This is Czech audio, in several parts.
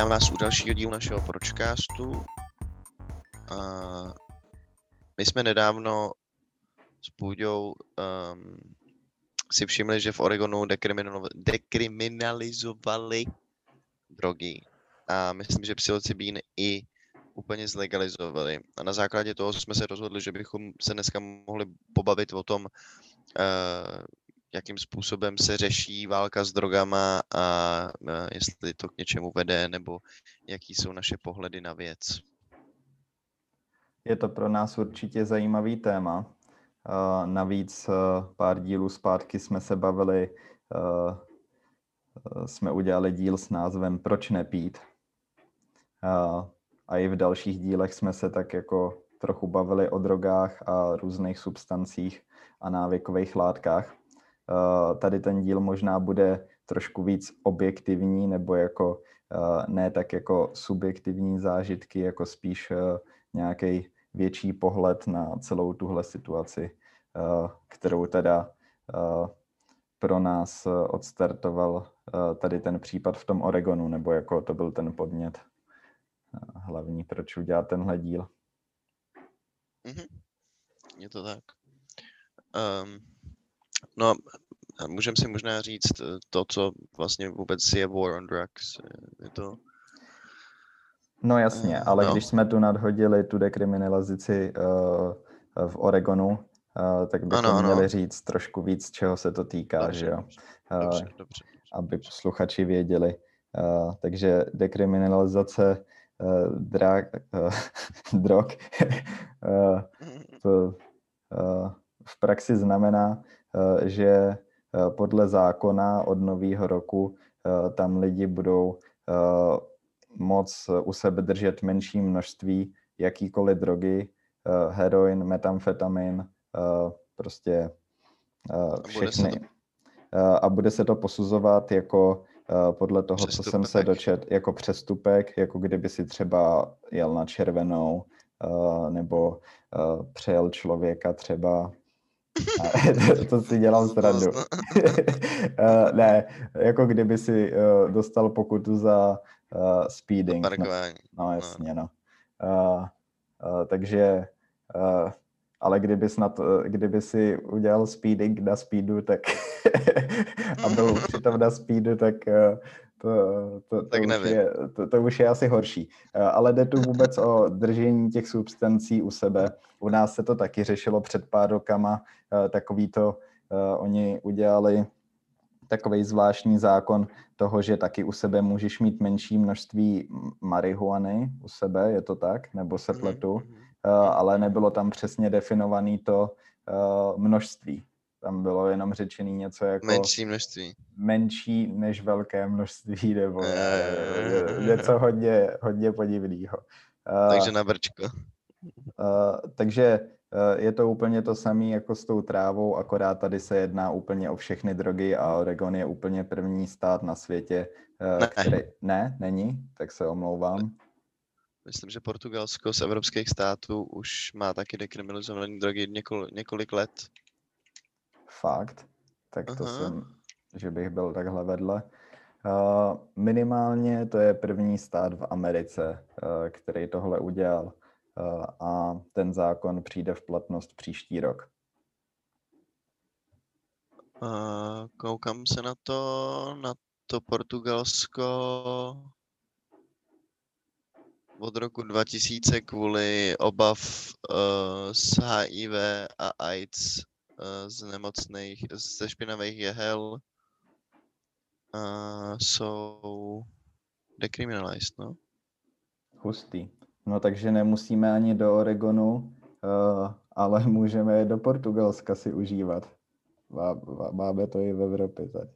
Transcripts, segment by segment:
Vítám vás u dalšího dílu našeho pročkástu. A my jsme nedávno s Půďou um, si všimli, že v Oregonu dekriminalo- dekriminalizovali drogy. A myslím, že psilocybín i úplně zlegalizovali. A na základě toho jsme se rozhodli, že bychom se dneska mohli pobavit o tom, uh, jakým způsobem se řeší válka s drogama a jestli to k něčemu vede, nebo jaký jsou naše pohledy na věc. Je to pro nás určitě zajímavý téma. Navíc uh, pár dílů zpátky jsme se bavili, uh, uh, jsme udělali díl s názvem Proč nepít. A i v dalších dílech jsme se tak jako trochu bavili o drogách a různých substancích a návykových látkách. Uh, tady ten díl možná bude trošku víc objektivní nebo jako uh, ne tak jako subjektivní zážitky, jako spíš uh, nějaký větší pohled na celou tuhle situaci, kterou teda pro nás odstartoval tady ten případ v tom Oregonu, nebo jako to byl ten podnět hlavní, proč udělat tenhle díl. Mhm. Je to tak. Um, no, a můžeme si možná říct eh, to, co vlastně vůbec je War on Drugs. Eh, Je to... No jasně, Eh, ale no. když jsme tu nadhodili tu dekriminalizaci uh, v Oregonu, uh, tak bychom Ano, ano. měli říct trošku víc, čeho se to týká, Dobře, že jo? dobře, Uh, dobře, dobře. aby posluchači věděli. Uh, takže dekriminalizace uh, dra, uh, drog uh, uh, v praxi znamená, uh, že uh, podle zákona od nového roku uh, tam lidi budou moc u sebe držet menší množství jakýkoliv drogy, heroin, metamfetamin, prostě všechny. A bude se to posuzovat jako podle toho, co jsem se Přestupek. dočet, jako přestupek, jako kdyby si třeba jel na červenou nebo přejel člověka třeba. To si dělám srandu. uh, ne, jako kdyby si uh, dostal pokutu za uh, speeding. No, no jasně, no. Uh, uh, takže, uh, ale kdyby snad, uh, kdyby si udělal speeding na speedu, tak a byl přitom na speedu, tak uh, to, to, to, Tak už je, to, to už je asi horší. Uh, ale jde tu vůbec o držení těch substancí u sebe. U nás se to taky řešilo před pár rokama. Uh, takový to uh, oni udělali takový zvláštní zákon toho, že taky u sebe můžeš mít menší množství marihuany u sebe, je to tak? Nebo se Mhm, pletu? mhm. Ale nebylo tam přesně definovaný to množství. Tam bylo jenom řečený něco jako Menší množství. menší než velké množství, nebo Eh. uh, něco hodně, hodně podivného. Uh, Takže na brčko. Uh, takže uh, je to úplně to samé jako s tou trávou, akorát tady se jedná úplně o všechny drogy a Oregon je úplně první stát na světě, uh, Ne. který... Ne, není? Tak se omlouvám. Myslím, že Portugalsko z evropských států už má taky dekriminalizované drogy několik, několik let. Fakt. Tak to Aha. jsem, že bych byl takhle vedle. Uh, minimálně to je první stát v Americe, uh, který tohle udělal. Uh, a ten zákon přijde v platnost příští rok. Uh, koukám se na to, na to Portugalsko od roku 2000 kvůli obav uh, z HIV a AIDS z nemocných, ze špinavých jehel uh, jsou decriminalized, no. Hustý. No takže nemusíme ani do Oregonu, uh, ale můžeme je do Portugalska si užívat. Má, má- máme to i v Evropě tady.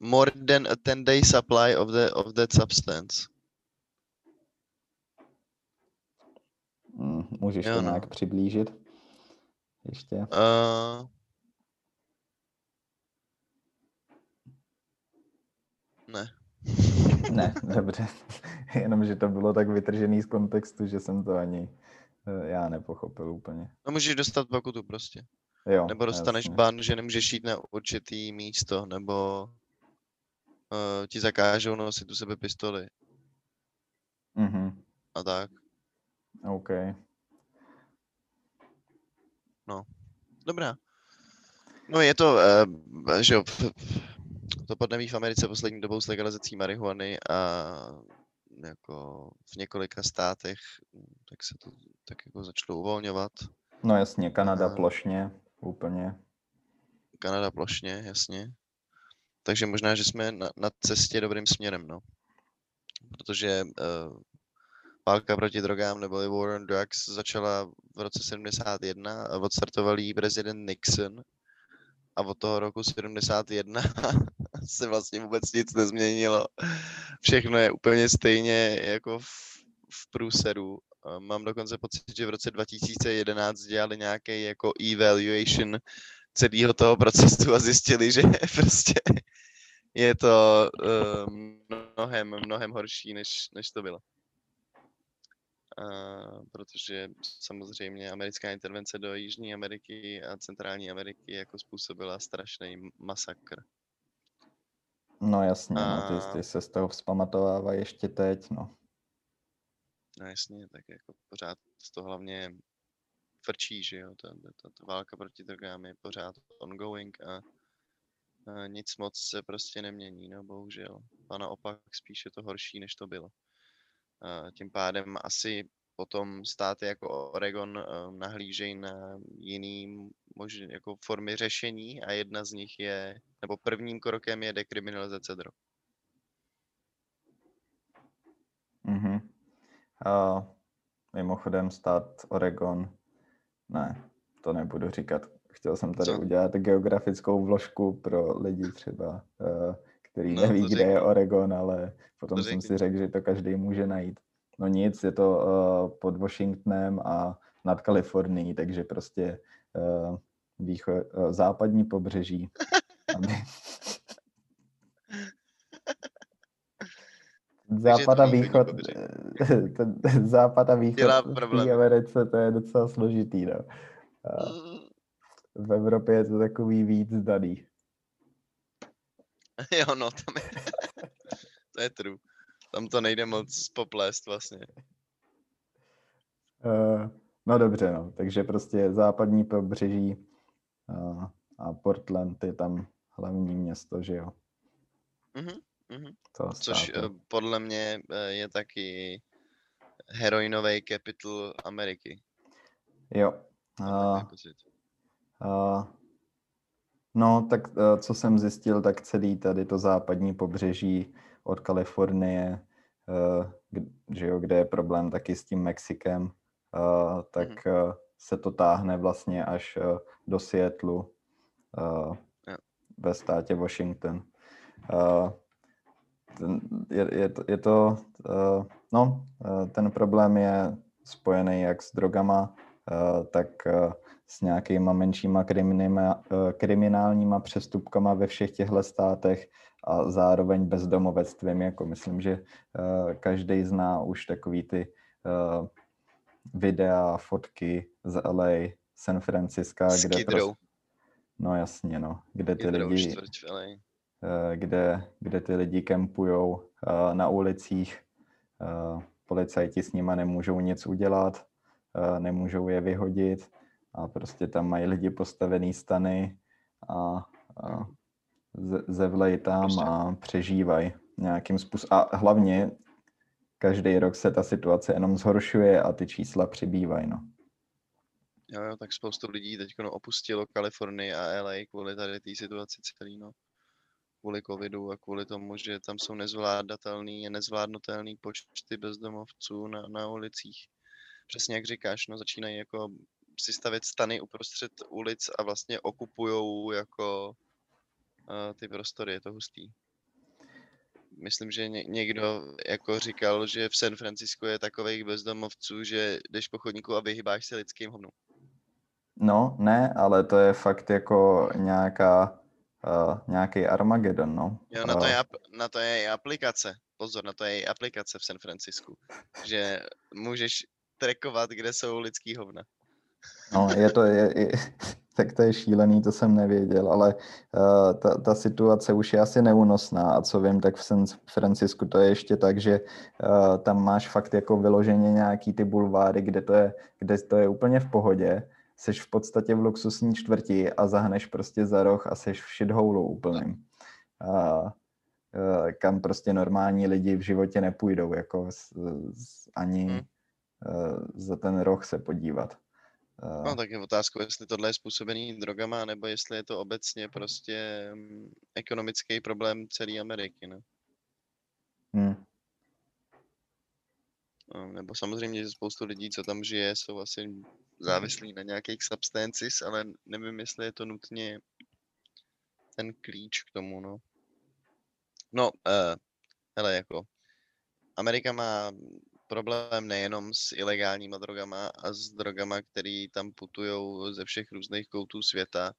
More than a 10 day supply of, the, of that substance. Mm, můžeš Jo, to no. nějak přiblížit? Ještě? Uh, ne. Ne, dobře. Jenom, že to bylo tak vytržený z kontextu, že jsem to ani eh, já nepochopil úplně. No můžeš dostat pokutu prostě. Jo, nebo dostaneš jasně. ban, že nemůžeš jít na určitý místo, nebo uh, ti zakážou nosit u sebe pistoli Mhm, a tak. OK. Dobrá. No je to, uh, že to podneví v Americe poslední dobou s legalizací marihuany a jako v několika státech, tak se to tak jako začalo uvolňovat. No jasně, Kanada Aha. plošně, úplně. Kanada plošně, jasně. Takže možná, že jsme na, na cestě dobrým směrem, no. Protože uh, válka proti drogám neboli War on Drugs začala v roce 71 a odstartoval ji prezident Nixon. A od toho roku 71 se vlastně vůbec nic nezměnilo. Všechno je úplně stejně jako v, v průseru. Mám dokonce pocit, že v roce 2011 dělali nějaký jako evaluation celého toho procesu a zjistili, že prostě je to uh, mnohem, mnohem horší, než, než to bylo. Uh, protože samozřejmě americká intervence do Jižní Ameriky a Centrální Ameriky jako způsobila strašný masakr. No jasně, no, A- ty, ty se z toho vzpamatovává ještě teď, no. No jasně, tak jako pořád to hlavně frčí, že jo, ta, ta, ta, válka proti drogám je pořád ongoing a, a nic moc se prostě nemění, no bohužel. A naopak spíš je to horší, než to bylo. A tím pádem asi potom státy jako Oregon eh, nahlížejí na jiný možný, jako formy řešení a jedna z nich je, nebo prvním krokem je dekriminalizace drog. Mhm. A mimochodem stát Oregon, ne, to nebudu říkat. Chtěl jsem tady Co? udělat geografickou vložku pro lidi třeba, eh, který No, neví, kde je. Oregon, ale potom To jsem si řekl, že to každý může najít. No nic, je to eh, pod Washingtonem a nad Kalifornií, takže prostě eh, výcho, eh, západní pobřeží. Aby... Západ a východ, ten, západ a východ v Americe, to je docela složitý, no. A v Evropě je to takový víc daný. Jo, no, tam je, to je true. Tam to nejde moc poplést vlastně. Uh, no dobře, no, takže prostě západní pobřeží uh, a Portland je tam hlavní město, že jo, Mhm, mhm. toho Což eh, podle mě eh, je taky heroinový capital Ameriky. Jo. Uh. Uh, no, tak uh, co jsem zjistil, tak celý tady to západní pobřeží od Kalifornie, k- že jo, kde je problém taky s tím Mexikem, uh, tak uh, se to táhne vlastně až do Seattlu ve státě Washington. Ten, je, je, to, je to no, ten problém je spojený jak s drogama, tak s nějakýma menšíma kriminima, eh, kriminálníma přestupkama ve všech těchto státech a zároveň bezdomovectvím. Jako myslím, že uh, každý zná už takový ty uh, videa, fotky z LA, San Francisca, S kde Row. prostě, no jasně, no, kde ty lidi, eh, kde, kde ty lidi kempujou eh, na ulicích. eh, Policajti s nima nemůžou nic udělat, eh, nemůžou je vyhodit a prostě tam mají lidi postavený stany a, a ze- zevlej tam a přežívají nějakým způsobem. A hlavně každý rok se ta situace jenom zhoršuje a ty čísla přibývají. No. Jo, jo, tak spoustu lidí teď no, opustilo Kalifornii a LA kvůli tady té situaci celý, no. Kvůli covidu a kvůli tomu, že tam jsou nezvládatelný a nezvládnutelný počty bezdomovců na, na ulicích. Přesně jak říkáš, no začínají jako si stavět stany uprostřed ulic a vlastně okupujou jako uh, ty prostory, je to hustý. Myslím, že ně, někdo jako říkal, že v San Francisku je takových bezdomovců, že jdeš po chodníku a vyhybáš se lidským hovnům. no, ne, ale to je fakt jako nějaká, uh, nějaký Armagedon, no. Jo, na to, Eh, je, ap- na to je i aplikace. Pozor, na to je i aplikace v San Francisku. Že můžeš trackovat, kde jsou lidský hovna. No, je to, je, je, tak to je šílený, to jsem nevěděl, ale uh, ta, ta situace už je asi neúnosná a co vím, tak v San Francisku to je ještě tak, že uh, tam máš fakt jako vyloženě nějaký ty bulváry, kde to je, kde to je úplně v pohodě, seš v podstatě v luxusní čtvrti a zahneš prostě za roh a seš v shitholu úplným. Uh, uh, kam prostě normální lidi v životě nepůjdou, jako z, z, ani hmm. uh, za ten roh se podívat. No tak je otázka, jestli tohle je způsobený drogama, nebo jestli je to obecně prostě mm, ekonomický problém celé Ameriky, ne? Hmm. No, nebo samozřejmě, že spoustu lidí, co tam žije, jsou asi závislí na nějakých substances, ale nevím, jestli je to nutně ten klíč k tomu, no. No, uh, hele, jako, Amerika má problém nejenom s ilegálníma drogama a s drogama, které tam putují ze všech různých koutů světa,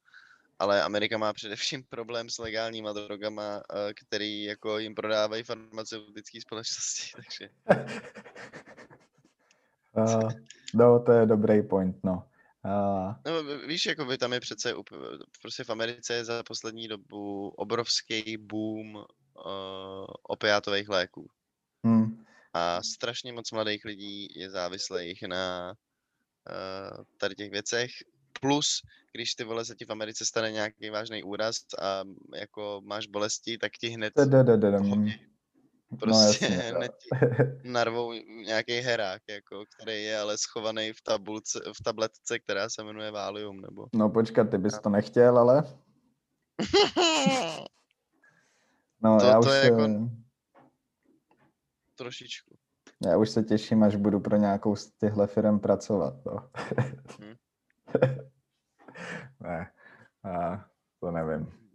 ale Amerika má především problém s legálníma drogama, eh, který jako jim prodávají farmaceutické společnosti, takže... uh, no, to je dobrý point, no. Uh... No, víš, jako by tam je přece, prostě v Americe je za poslední dobu obrovský boom uh, opiátových léků. A strašně moc mladých lidí je závislých na uh, tady těch věcech. Plus, když ty vole se ti v Americe stane nějaký vážný úraz a jako máš bolesti, tak ti hned prostě no, narvou nějaký herák, jako, který je ale schovaný v, tabulce, v tabletce, která se jmenuje Valium, nebo... No počkat, ty bys to nechtěl, ale... no, to, já to už... Je jako trošičku. Já už se těším, až budu pro nějakou z těchto firm pracovat. No. Hmm. ne, a, to nevím.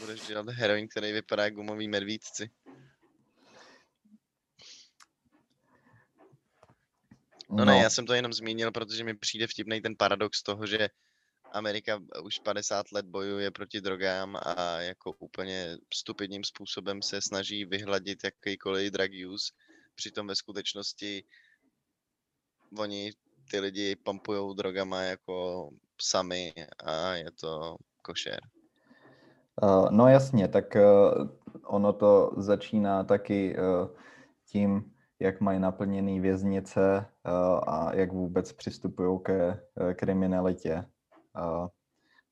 Budeš dělat heroin, který vypadá jako gumový medvídci. No, no ne, já jsem to jenom zmínil, protože mi přijde vtipný ten paradox toho, že Amerika už 50 let bojuje proti drogám a jako úplně stupidním způsobem se snaží vyhladit jakýkoliv drug use. Přitom ve skutečnosti oni ty lidi pumpujou drogama jako sami a je to košer. Uh, no jasně, tak uh, ono to začíná taky tím, jak mají naplněný věznice a jak vůbec přistupují ke kriminalitě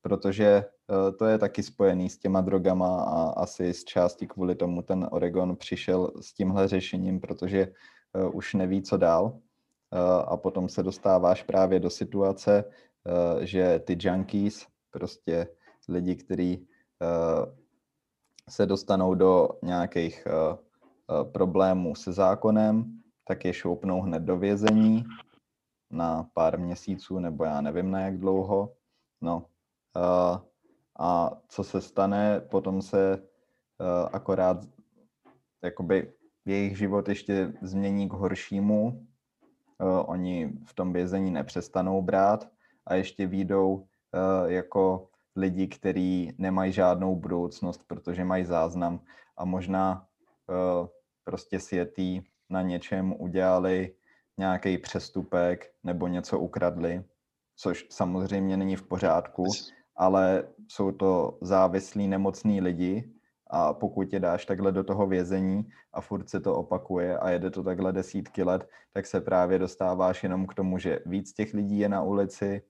protože uh, to je taky spojený s těma drogama a asi z části kvůli tomu ten Oregon přišel s tímhle řešením, protože uh, už neví, co dál uh, a potom se dostáváš právě do situace, že ty junkies, prostě lidi, kteří se dostanou do nějakých problémů se zákonem, tak je šoupnou hned do vězení na pár měsíců, nebo já nevím na jak dlouho. No, Uh, a co se stane, potom se uh, akorát jakoby jejich život ještě změní k horšímu. Uh, oni v tom vězení nepřestanou brát a ještě výjdou jako lidi, kteří nemají žádnou budoucnost, protože mají záznam. A možná prostě světí na něčem udělali nějaký přestupek nebo něco ukradli, což samozřejmě není v pořádku ale jsou to závislí nemocní lidi a pokud je dáš takhle do toho vězení a furt se to opakuje a jede to takhle desítky let, tak se právě dostáváš jenom k tomu, že víc těch lidí je na ulici,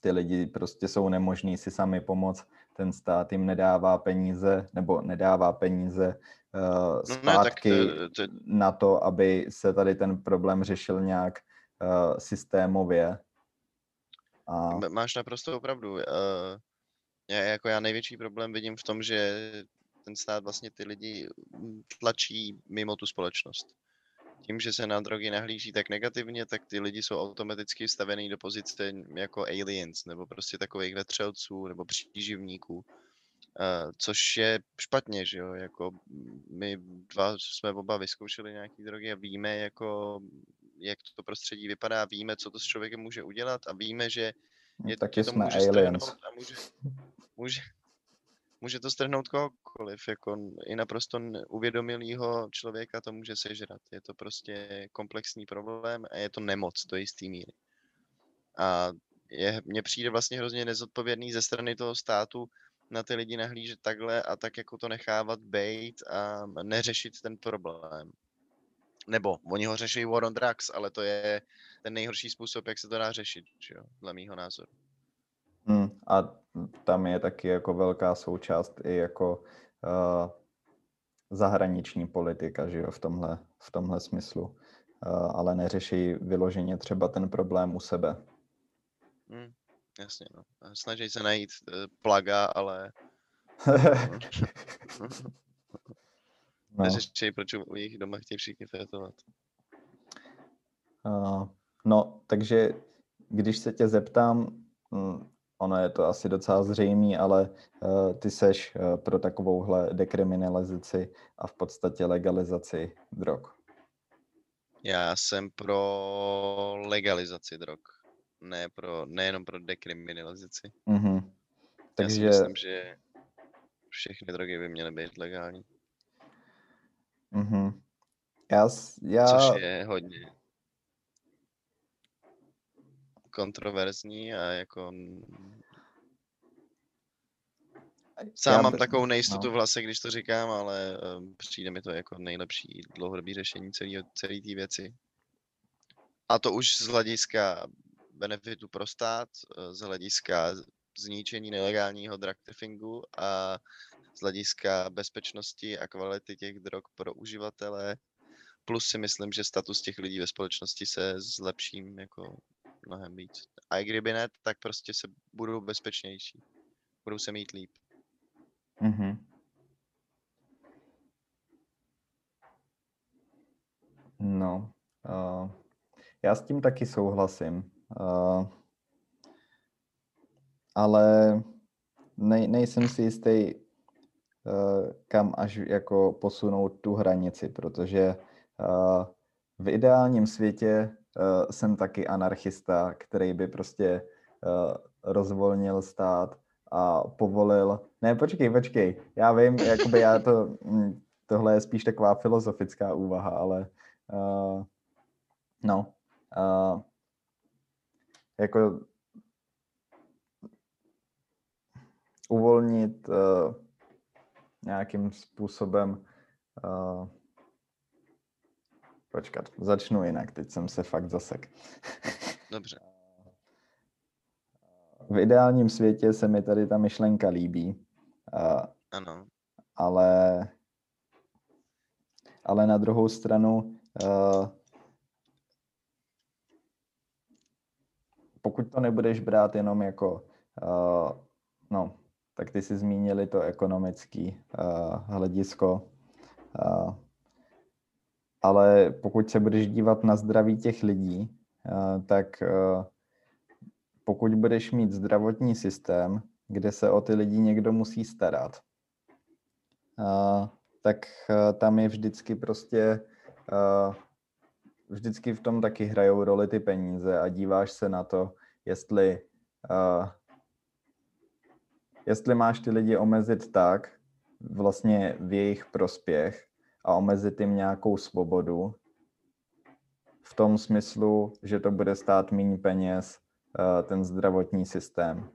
ty lidi prostě jsou nemožní si sami pomoct, ten stát jim nedává peníze nebo nedává peníze uh, zpátky no ne, to, to... na to, aby se tady ten problém řešil nějak uh, systémově a... Máš naprosto opravdu. Uh, já, jako já největší problém vidím v tom, že ten stát vlastně ty lidi mm, tlačí mimo tu společnost. Tím, že se na drogy nahlíží tak negativně, tak ty lidi jsou automaticky stavený do pozice jako aliens, nebo prostě takových vetřelců, nebo příživníků. Uh, což je špatně, že jo, jako my dva jsme oba vyzkoušeli nějaký drogy a víme, jako jak to prostředí vypadá, víme, co to s člověkem může udělat a víme, že no, je, taky to jsme může aliens. A může, může, může to strhnout kohokoliv, jako i naprosto uvědomilýho člověka to může sežrat. Je to prostě komplexní problém a je to nemoc do jistý míry. A je, mně přijde vlastně hrozně nezodpovědný ze strany toho státu na ty lidi nahlížet takhle a tak jako to nechávat být a neřešit ten problém. Nebo oni ho řeší War on Drugs, ale to je ten nejhorší způsob, jak se to dá řešit, že jo, dle mýho názoru. Hmm, a tam je taky jako velká součást i jako uh, zahraniční politika, že jo, v tomhle, v tomhle smyslu. Uh, ale neřeší vyloženě třeba ten problém u sebe. Hmm, jasně, no. Snaží se najít uh, plaga, ale... no. Neřeší, proč u jich doma chtějí všichni fetovat. Uh, no, takže když se tě zeptám, hm, ono je to asi docela zřejmý, ale uh, ty seš uh, pro takovouhle dekriminalizaci a v podstatě legalizaci drog. Já jsem pro legalizaci drog, ne pro, nejenom pro dekriminalizaci. Mm-hmm. Takže... Já si myslím, že všechny drogy by měly být legální. Mm-hmm. Já, já... Což je hodně kontroverzní a jako... Sám já mám takovou nejistotu no. v hlase, když to říkám, ale um, přijde mi to jako nejlepší dlouhodobý řešení celé té věci. A to už z hlediska benefitu pro stát, z hlediska zničení nelegálního drug a z hlediska bezpečnosti a kvality těch drog pro uživatele. Plus si myslím, že status těch lidí ve společnosti se zlepší jako mnohem víc. A i kdyby ne, tak prostě se budou bezpečnější. Budou se mít líp. Mm-hmm. No, uh, já s tím taky souhlasím. Uh, ale nej, nejsem si jistý, kam až jako posunout tu hranici, protože uh, v ideálním světě uh, jsem taky anarchista, který by prostě rozvolnil stát a povolil. Ne, počkej, počkej. Já vím, jakoby já to, hm, tohle je spíš taková filozofická úvaha, ale no, jako uvolnit nějakým způsobem uh, Počkat, začnu jinak, teď jsem se fakt zasek. Dobře. V ideálním světě se mi tady ta myšlenka líbí. Ano. Ale, ale na druhou stranu, pokud to nebudeš brát jenom jako, no, tak ty si zmínili to ekonomické hledisko. Ale pokud se budeš dívat na zdraví těch lidí, eh, tak eh, pokud budeš mít zdravotní systém, kde se o ty lidi někdo musí starat, eh, tak tam je vždycky prostě, vždycky v tom taky hrajou roli ty peníze a díváš se na to, jestli, jestli máš ty lidi omezit tak, vlastně v jejich prospěch, a omezit jim nějakou svobodu v tom smyslu, že to bude stát méně peněz, eh, ten zdravotní systém.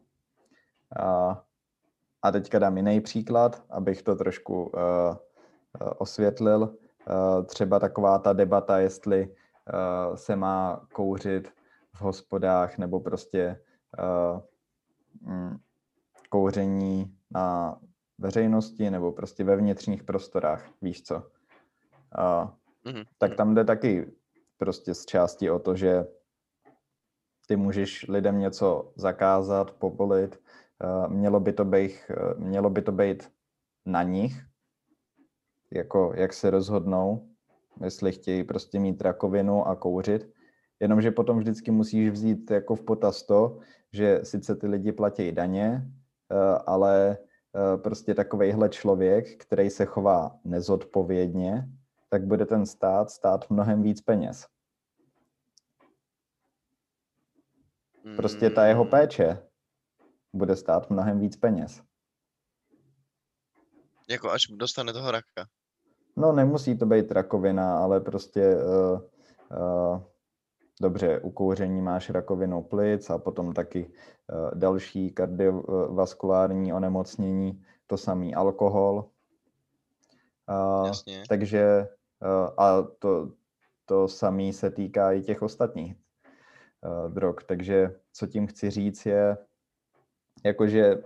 A teďka dám jiný příklad, abych to trošku eh, eh, osvětlil. Třeba taková ta debata, jestli se má kouřit v hospodách nebo prostě mm, kouření na veřejnosti nebo prostě ve vnitřních prostorách, víš co. A, mm-hmm. Tak tam jde taky prostě z části o to, že ty můžeš lidem něco zakázat, povolit, mělo by to být, mělo by to být na nich, jako jak se rozhodnou, jestli chtějí prostě mít rakovinu a kouřit, jenomže potom vždycky musíš vzít jako v potaz to, že sice ty lidi platí daně, ale prostě takovejhle člověk, který se chová nezodpovědně, tak bude ten stát stát mnohem víc peněz. Prostě ta jeho hmm. péče bude stát mnohem víc peněz. Jako až dostane toho raka. No nemusí to být rakovina, ale prostě uh, uh, dobře, u kouření máš rakovinu plic a potom taky další kardiovaskulární onemocnění, to samý alkohol. Jasně. Takže a to, to samé se týká i těch ostatních drog. Takže co tím chci říct je, jakože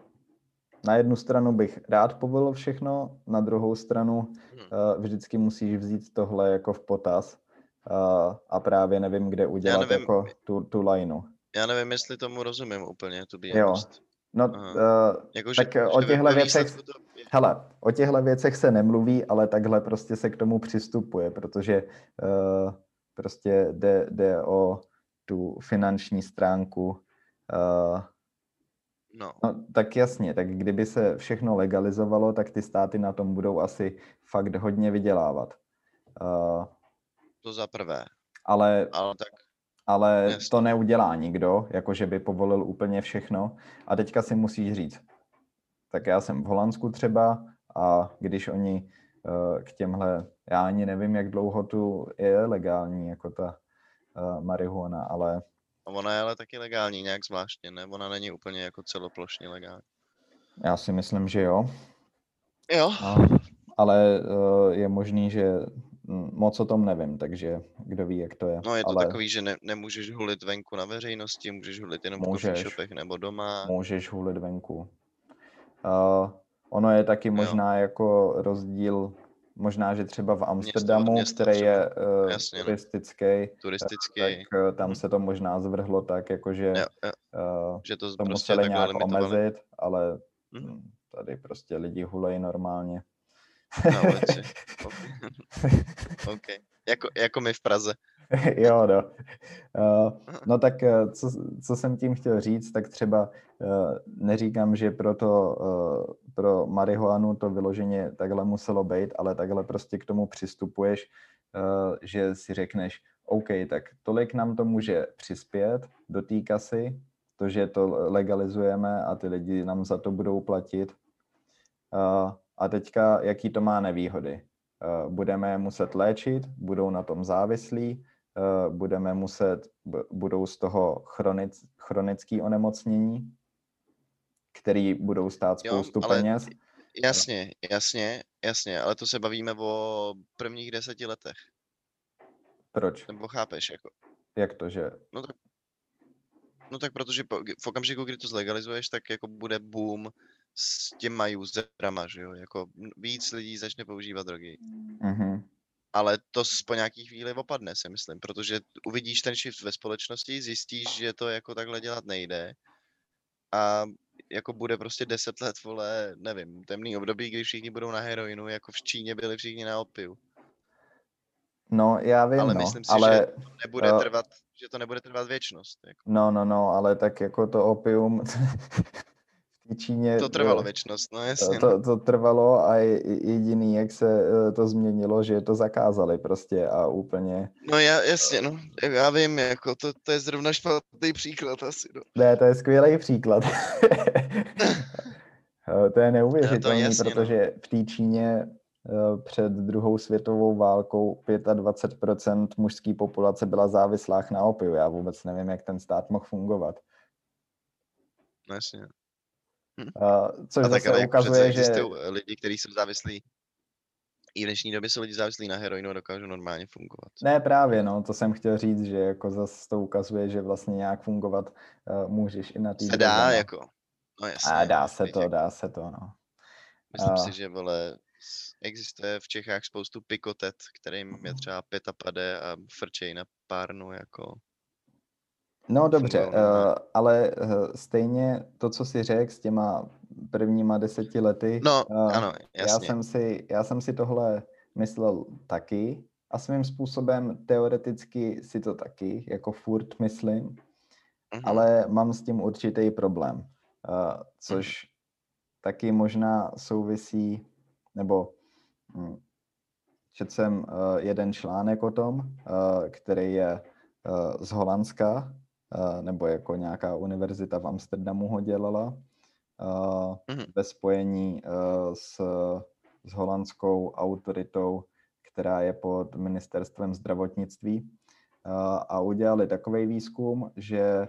na jednu stranu bych rád povolil všechno, na druhou stranu uh, vždycky musíš vzít tohle jako v potaz a právě nevím, kde udělat nevím, jako tu, tu lineu. Já nevím, jestli tomu rozumím úplně, tu Jo. No, uh, jako, tak že, o těchto věcech, to... hele, o těchto věcech se nemluví, ale takhle prostě se k tomu přistupuje, protože uh, prostě jde, jde o tu finanční stránku uh, No. no. Tak jasně, tak kdyby se všechno legalizovalo, tak ty státy na tom budou asi fakt hodně vydělávat. Uh, to za prvé. Ale, ale, tak, ale to neudělá nikdo, jakože by povolil úplně všechno. A teďka si musíš říct, tak já jsem v Holandsku třeba a když oni uh, k těmhle, já ani nevím, jak dlouho tu je legální jako ta uh, marihuana, ale Ona je ale taky legální nějak zvláštně, ne? Ona není úplně jako celoplošně legální. Já si myslím, že jo. Jo. A, ale uh, je možný, že moc o tom nevím, takže kdo ví, jak to je. No je to ale... takový, že ne, nemůžeš hulit venku na veřejnosti, můžeš hulit jenom můžeš, v shopech nebo doma. Můžeš hulit venku. Uh, ono je taky možná jo. jako rozdíl Možná, že třeba v Amsterdamu, město, který je uh, Jasně, no. turistický, turistický, tak uh, tam hmm. se to možná zvrhlo tak, jakože jo, jo. Uh, že to, to prostě museli nějak omezit, ale hmm. tady prostě lidi hulejí normálně. Na ulici. Okay. okay. Jako, jako my v Praze. jo, no. Uh, no tak co, co jsem tím chtěl říct, tak třeba uh, neříkám, že pro, to, uh, pro marihuanu to vyloženě takhle muselo být, ale takhle prostě k tomu přistupuješ, že si řekneš, OK, tak tolik nám to může přispět do té kasy, to, že to legalizujeme a ty lidi nám za to budou platit. A teďka, jaký to má nevýhody? Uh, budeme muset léčit, budou na tom závislí, Eh, budeme muset, budou z toho chronic, chronický onemocnění, který budou stát spoustu jo, ale peněz. Jasně, jasně, jasně, ale to se bavíme o prvních deseti letech. Proč? Nebo chápeš, jako. Jak to, že? No tak, no tak protože po, v okamžiku, kdy to zlegalizuješ, tak jako bude boom s těma userama, že jo, jako víc lidí začne používat drogy. Mm-hmm ale to po nějaký chvíli opadne, si myslím, protože uvidíš ten shift ve společnosti, zjistíš, že to jako takhle dělat nejde a jako bude prostě deset let, vole, nevím, temný období, kdy všichni budou na heroinu, jako v Číně byli všichni na opiu. No, já vím, ale no, myslím si, ale, že to nebude uh, trvat, že to nebude trvat věčnost. Jako. No, no, no, ale tak jako to opium, Číně... To trvalo věčnost, no jasně. To, no. to trvalo a jediný, jak se eh, to změnilo, že to zakázali prostě a úplně... No já, jasně, no. Já vím, jako to, to je zrovna špatný příklad asi, no. Ne, to je skvělý příklad. Eh, to je neuvěřitelný, no. protože no. v té Číně eh, před druhou světovou válkou 25% mužské populace byla závislá na opiu. Já vůbec nevím, jak ten stát mohl fungovat. No jasně. Uh, což a zase tak, ukazuje, že... lidi, kteří jsou závislí i v dnešní době jsou lidi závislí na heroinu a dokážou normálně fungovat. Ne, právě, no, to jsem chtěl říct, že jako zase to ukazuje, že vlastně nějak fungovat uh, můžeš i na té Se dá, no. jako. No jasně. A dá se to, jako... dá se to, no. Myslím uh, si, že, vole, existuje v Čechách spoustu pikotet, kterým je třeba pade a frčej na párnu, jako No dobře, uh, ale uh, stejně to, co si řekl s těma prvníma deseti lety, no, uh, ano, jasně. Já, jsem si, já jsem si tohle myslel taky a svým způsobem teoreticky si to taky, jako furt myslím, uh-huh. ale mám s tím určitý problém, uh, což uh-huh. taky možná souvisí, nebo hm, četl jsem uh, jeden článek o tom, uh, který je z Holandska, Eh, nebo jako nějaká univerzita v Amsterdamu ho dělala mm-hmm. ve spojení eh, s, s holandskou autoritou, která je pod ministerstvem zdravotnictví. a udělali takový výzkum, že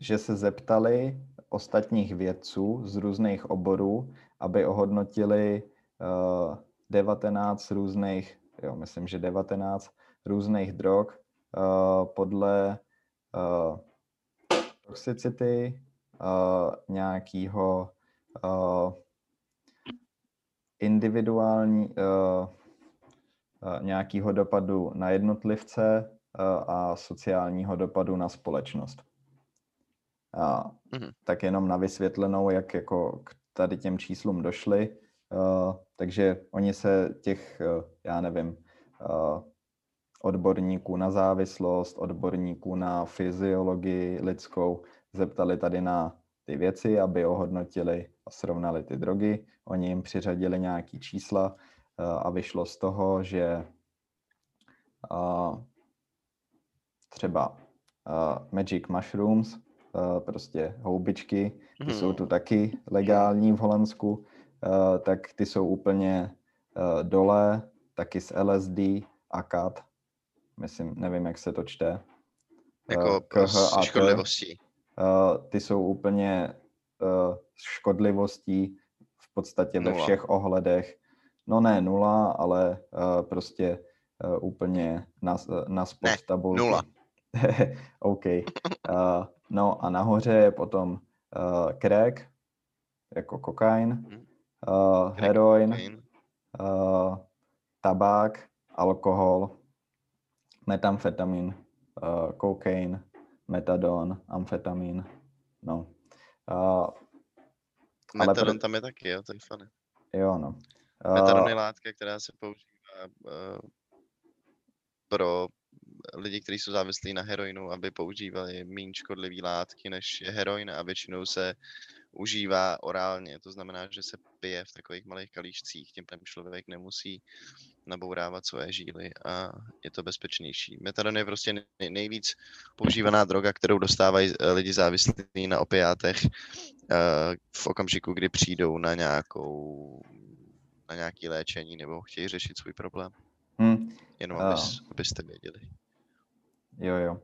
že se zeptali ostatních vědců z různých oborů, aby ohodnotili 19 různých, jo, myslím, že 19 různých drog podle toxicity, nějakého individuální uh, uh, nějakého dopadu na jednotlivce uh, a sociálního dopadu na společnost. A mm-hmm. tak jenom na vysvětlenou, jak jako k tady těm číslům došli. Uh, takže oni se těch, uh, já nevím, uh, odborníků na závislost, odborníků na fyziologii lidskou zeptali tady na ty věci, aby ohodnotili a srovnali ty drogy. Oni jim přiřadili nějaký čísla eh, a vyšlo z toho, že eh, třeba eh, Magic Mushrooms, prostě houbičky, ty hmm. jsou tu taky legální v Holandsku, tak ty jsou úplně dole, taky s LSD a kat. Myslím, nevím, jak se to čte. Jako s škodlivostí. Ty jsou úplně škodlivostí v podstatě nula. ve všech ohledech. No ne nula, ale uh, prostě uh, úplně na, na spod ne, tabulky. nula. OK. Uh, no a nahoře je potom uh, crack, jako kokain, uh, heroin, uh, tabák, alkohol, metamfetamin, uh, kokain, metadon, amfetamin, no. Uh, Metadon pro... tam je taky, jo, to je funny. Jo, no. Uh... Metadon je látka, která se používá uh, pro lidi, kteří jsou závislí na heroinu, aby používali méně škodlivé látky, než je heroin a většinou se užívá orálně. To znamená, že se pije v takových malých kalíšcích, tím ten člověk nemusí nabourávat svoje žíly a je to bezpečnější. Metadon je prostě nejvíc používaná droga, kterou dostávají eh, lidi závislí na opiátech eh, v okamžiku, kdy přijdou na nějakou na nějaké léčení nebo chtějí řešit svůj problém. Hmm. Jenom abys, abyste věděli. Jo, jo.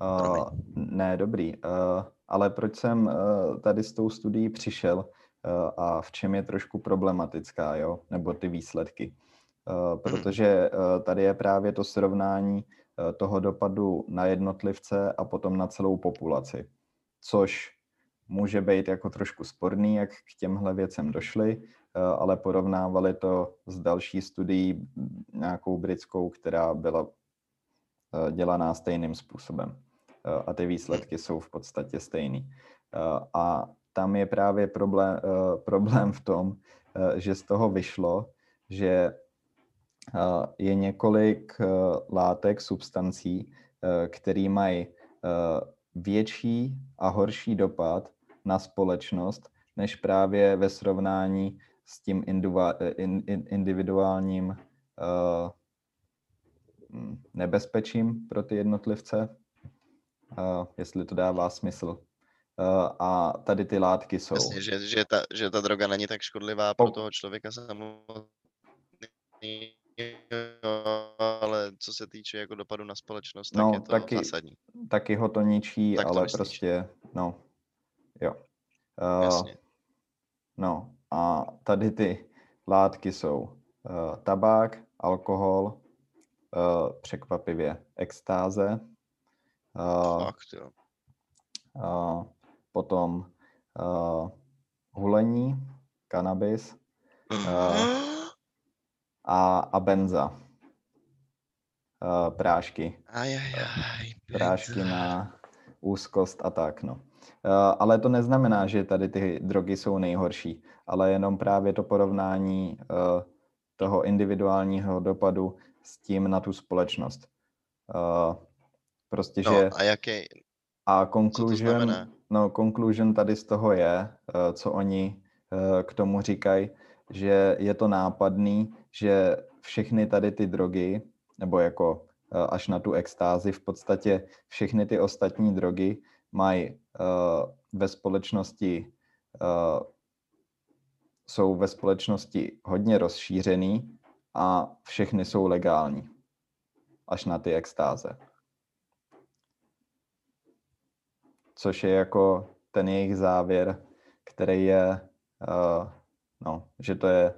Uh, ne, dobrý. Uh, ale proč jsem uh, tady s tou studií přišel a v čem je trošku problematická, jo? Nebo ty výsledky. Protože tady je právě to srovnání toho dopadu na jednotlivce a potom na celou populaci. Což může být jako trošku sporný, jak k těmhle věcem došli, ale porovnávali to s další studií, nějakou britskou, která byla dělaná stejným způsobem. A ty výsledky jsou v podstatě stejný. A tam je právě problém, problém v tom, že z toho vyšlo, že je několik látek, substancí, které mají větší a horší dopad na společnost, než právě ve srovnání s tím individuálním nebezpečím pro ty jednotlivce, jestli to dává smysl. A tady ty látky jsou. Jasně, že, že, ta, že ta droga není tak škodlivá pro toho člověka samotný, ale co se týče jako dopadu na společnost, tak no, je to taky, zásadní. Taky ho to ničí, tak to ale myslíš. prostě, no, jo. Uh, Jasně. No a tady ty látky jsou uh, tabák, alkohol, uh, překvapivě extáze, uh, Fakt, jo. Uh, potom uh, hulení, kanabis uh, a, a benza. Uh, prášky. Ajajaj, prášky na úzkost a tak, no. Uh, ale to neznamená, že tady ty drogy jsou nejhorší, ale jenom právě to porovnání uh, toho individuálního dopadu s tím na tu společnost. Uh, prostě, no, že... a jaký... A conclusion, no, conclusion tady z toho je, uh, co oni uh, k tomu říkají, že je to nápadný, že všechny tady ty drogy, nebo jako uh, až na tu extázi, v podstatě všechny ty ostatní drogy mají uh, ve společnosti uh, jsou ve společnosti hodně rozšířený a všechny jsou legální. Až na ty extáze. Což je jako ten jejich závěr, který je, uh, no, že to je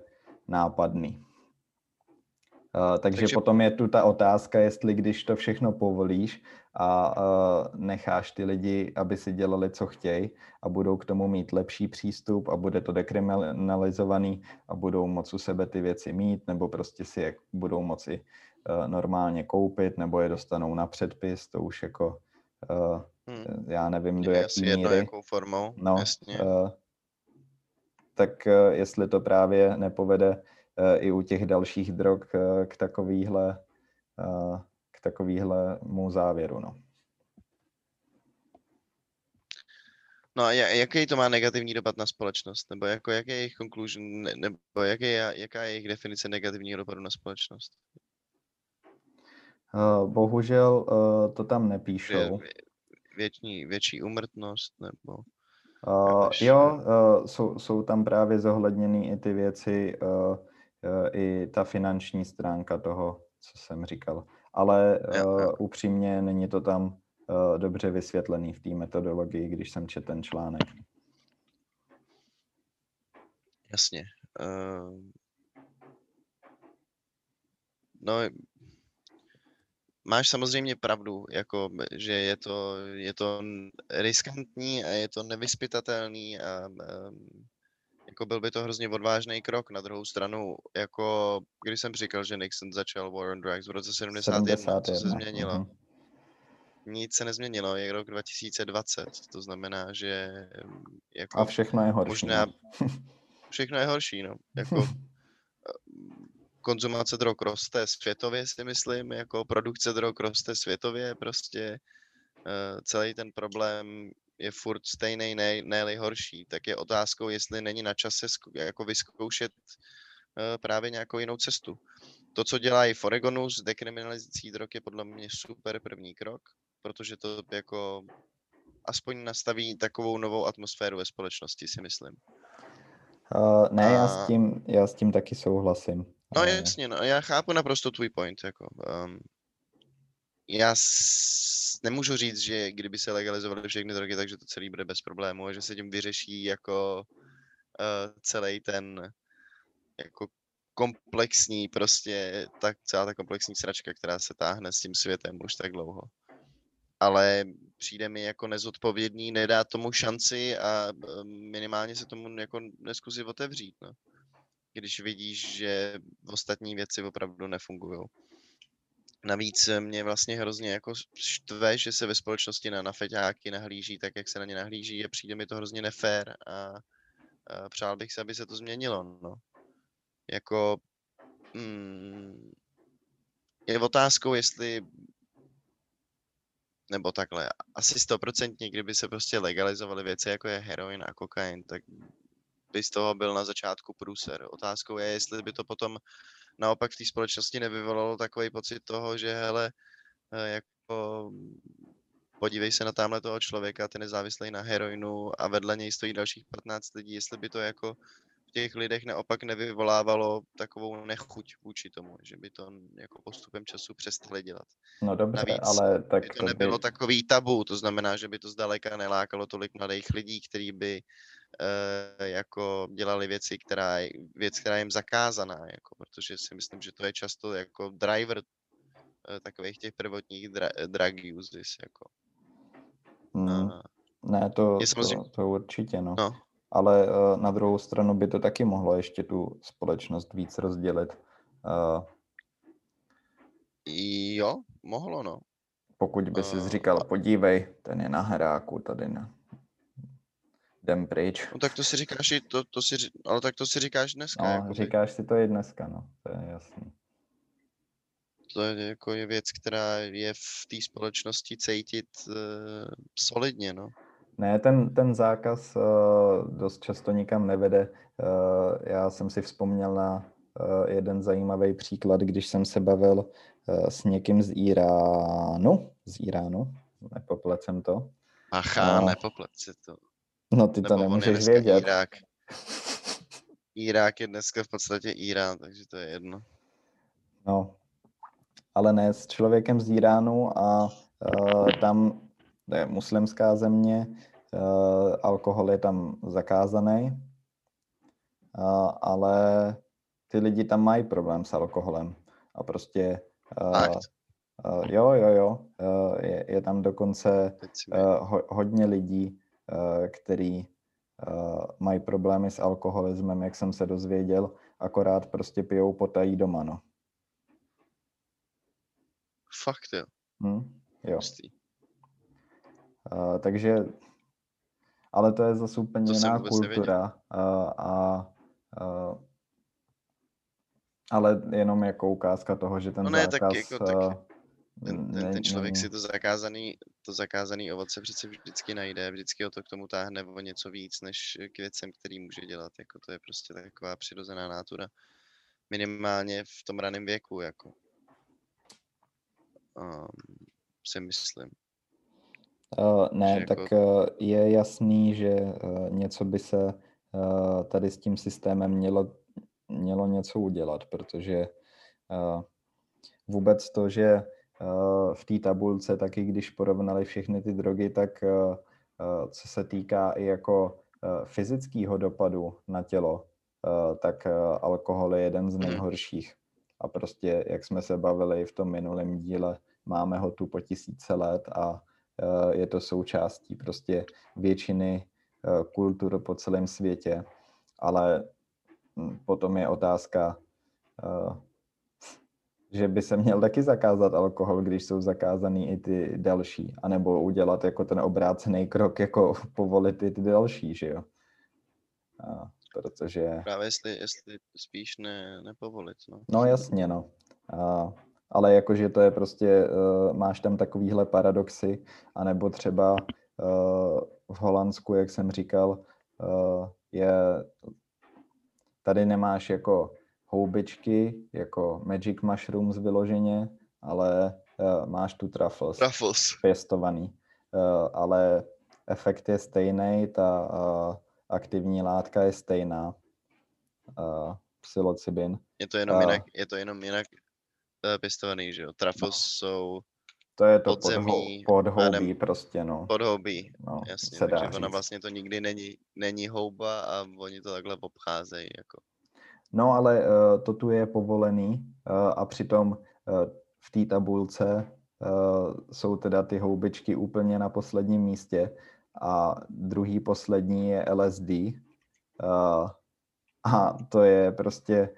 nápadný. Uh, takže, takže potom je tu ta otázka, jestli když to všechno povolíš a necháš ty lidi, aby si dělali, co chtějí a budou k tomu mít lepší přístup a bude to dekriminalizovaný a budou moci u sebe ty věci mít, nebo prostě si je budou moci uh, normálně koupit, nebo je dostanou na předpis, to už jako uh, hmm. já nevím, do jaké míry. Jedno, jakou formou, no, jasně. Uh, tak jestli to právě nepovede i u těch dalších drog k takovýhle takovýhle mu závěru. No. No a jaký to má negativní dopad na společnost? Nebo jako jaký je jejich conclusion, nebo jaký je, jaká je jejich definice negativního dopadu na společnost? Uh, bohužel uh, to tam nepíšou. Vě, větší, větší umrtnost nebo... Uh, jo, uh, jsou, jsou tam právě zohledněny i ty věci, uh, uh, i ta finanční stránka toho, co jsem říkal ale uh, upřímně není to tam uh, dobře vysvětlený v té metodologii, když jsem četl ten článek. Jasně. Uh, no, máš samozřejmě pravdu, jako, že je to, je to riskantní a je to nevyspytatelný a um, jako byl by to hrozně odvážný krok. Na druhou stranu, jako když jsem říkal, že Nixon začal War on Drugs v roce 71, 71 co se změnilo? Uh-huh. Nic se nezměnilo, je rok 2020, to znamená, že jako... A všechno je horší. Možná, no. všechno je horší, no. Jako, konzumace drog roste světově, si myslím, jako produkce drog roste světově, prostě uh, celý ten problém je furt stejný, ne, ne horší, tak je otázkou, jestli není na čase jako vyzkoušet uh, právě nějakou jinou cestu. To, co dělají v Oregonu s dekriminalizací drog, je podle mě super první krok, protože to jako aspoň nastaví takovou novou atmosféru ve společnosti, si myslím. Uh, ne, A... já, s tím, já s tím taky souhlasím. No jasně, no, já chápu naprosto tvůj point. Jako, um, já s, nemůžu říct, že kdyby se legalizovaly všechny drogy, takže to celý bude bez problému a že se tím vyřeší jako uh, celý ten jako komplexní prostě, tak celá ta komplexní sračka, která se táhne s tím světem už tak dlouho. Ale přijde mi jako nezodpovědný nedá tomu šanci a minimálně se tomu jako neskusit otevřít, no. Když vidíš, že ostatní věci opravdu nefungují. Navíc mě vlastně hrozně jako štve, že se ve společnosti na, na feťáky nahlíží tak, jak se na ně nahlíží a přijde mi to hrozně nefér a, a přál bych se, aby se to změnilo, no. Jako, mm, je otázkou, jestli nebo takhle, asi stoprocentně, kdyby se prostě legalizovaly věci, jako je heroin a kokain, tak by z toho byl na začátku průser. Otázkou je, jestli by to potom naopak v té společnosti nevyvolalo takový pocit toho, že hele, eh, jako podívej se na tamhle toho člověka, ten je závislý na heroinu a vedle něj stojí dalších 15 lidí, jestli by to jako těch lidech naopak nevyvolávalo takovou nechuť vůči tomu, že by to jako postupem času přestali dělat. No dobře, Navíc ale tak by to, to nebylo by... takový tabu, to znamená, že by to zdaleka nelákalo tolik mladých lidí, kteří by Eh, jako dělali věci, která, věc, která je jim zakázaná, jako, protože si myslím, že to je často jako driver uh, takových těch prvotních dra, drug uses, jako. Hmm. Ne, to, je samozřejmě... to, to určitě, no. no. Ale uh, na druhou stranu by to taky mohlo ještě tu společnost víc rozdělit. Uh, jo, mohlo, no. Pokud by si uh, říkal, podívej, ten je na hráku tady na jdem pryč. No tak to si říkáš i, to, to si, ale tak to si říkáš dneska. No, jako říkáš si to i dneska, no, to je jasný. To je jako je věc, která je v té společnosti cítit uh, solidně, no. Ne, ten, ten zákaz uh, dost často nikam nevede. Uh, já jsem si vzpomněl na uh, jeden zajímavý příklad, když jsem se bavil uh, s někým z Iránu, z Iránu, nepoplecem to. Aha, uh, nepoplet si to. No ty to Nebo nemůžeš vědět. Irák. Irák je dneska v podstatě Irán, takže to je jedno. No, ale ne s člověkem z Iránu a uh, tam je muslimská země, uh, alkohol je tam zakázaný, uh, ale ty lidi tam mají problém s alkoholem. A prostě uh, jo, jo, jo, je, je tam dokonce ho, hodně lidí, který mají problémy s alkoholismem, jak jsem se dozvěděl, akorát prostě pijou potají doma, no. Fakt jo. Hmm, jo. Uh, takže, ale to je zase úplně to jiná kultura a, a, a ale jenom jako ukázka toho, že ten no ne, zákaz... Tak jako, tak ten, ten, ten člověk si to zakázaný, to zakázaný ovoce přece vždycky najde, vždycky ho to k tomu táhne o něco víc, než k věcem, který může dělat. Jako to je prostě taková přirozená nátura. Minimálně v tom raném věku, jako. Um, si myslím. Uh, ne, že tak jako... uh, je jasný, že uh, něco by se uh, tady s tím systémem mělo, mělo něco udělat, protože uh, vůbec to, že v té tabulce, taky když porovnali všechny ty drogy, tak co se týká i jako fyzického dopadu na tělo, tak alkohol je jeden z mhm. nejhorších. A prostě, jak jsme se bavili v tom minulém díle, máme ho tu po tisíce let a je to součástí prostě většiny kultur po celém světě. Ale hm, potom je otázka, že by se měl taky zakázat alkohol, když jsou zakázaný i ty další, anebo udělat jako ten obrácený krok, jako povolit i ty další, že jo? A, protože... Právě jestli, jestli spíš ne, nepovolit, no. No jasně, no. A, ale jakože to je prostě, uh, máš tam takovýhle paradoxy, anebo třeba uh, v Holandsku, jak jsem říkal, uh, je, tady nemáš jako houbičky, jako magic mushrooms vyloženě, ale uh, máš tu truffles, truffles. pěstovaný. Uh, ale efekt je stejný, ta uh, aktivní látka je stejná. Uh, psilocybin. Je to jenom uh, jinak, je to jenom jinak pěstovaný, že jo? Truffles no. jsou to je to podzemí, podhoubí prostě, no. Podhoubí, no, jasně, takže ona vlastně to nikdy není, není houba a oni to takhle obcházejí, jako. No ale uh, to tu je povolený uh, a přitom uh, v té tabulce uh, jsou teda ty houbičky úplně na posledním místě a druhý poslední je LSD. Uh, a to je prostě,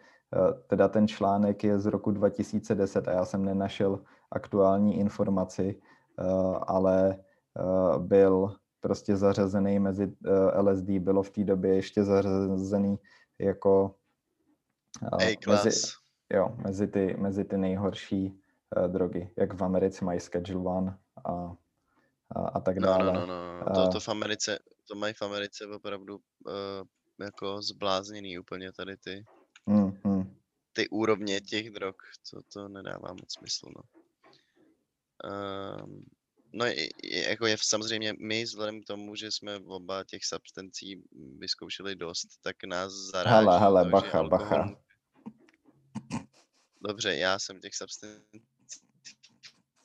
teda ten článek je z roku 2010 a já jsem nenašel aktuální informaci, uh, ale uh, byl prostě zařazený mezi LSD, bylo v té době ještě zařazený jako mezi, jo, mezi ty, mezi ty nejhorší drogy, jak v Americe mají Schedule One a, a, a tak dále. No, no, no, no. To, to, v Americe, to mají v Americe opravdu uh, jako zblázněný úplně tady ty, mm, mm. Ty úrovně těch drog, to, to nedává moc smysl, no. Uh, no, jako je samozřejmě my, vzhledem k tomu, že jsme oba těch substancí vyzkoušeli dost, tak nás zaráží hele, hele, to, bacha, alkohol, bacha. Dobře, já jsem těch substancí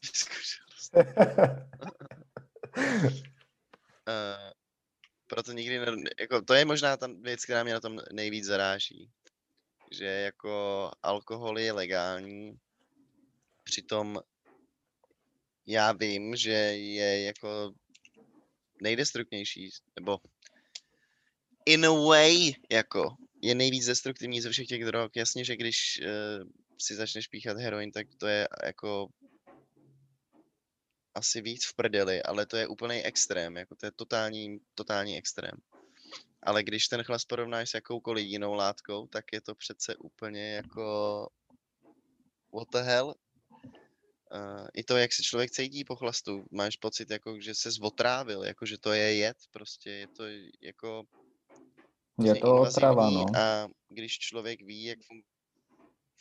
vyzkoušel uh, proto nikdy, ne, jako, to je možná ta věc, která mě na tom nejvíc zaráží. Že jako alkohol je legální, přitom já vím, že je jako nejdestruktivnější, nebo in a way, jako je nejvíc destruktivní ze všech těch drog. Jasně, že když uh, si začneš píchat heroin, tak to je jako asi víc v prdeli, ale to je úplný extrém, jako to je totální, totální extrém. Ale když ten chlas porovnáš s jakoukoliv jinou látkou, tak je to přece úplně jako what the hell, Uh, I to, jak se člověk cítí po chlastu, máš pocit, jako, že se zotrávil, jako, že to je jed, prostě je to jako... Je to otrava, no. A když člověk ví, jak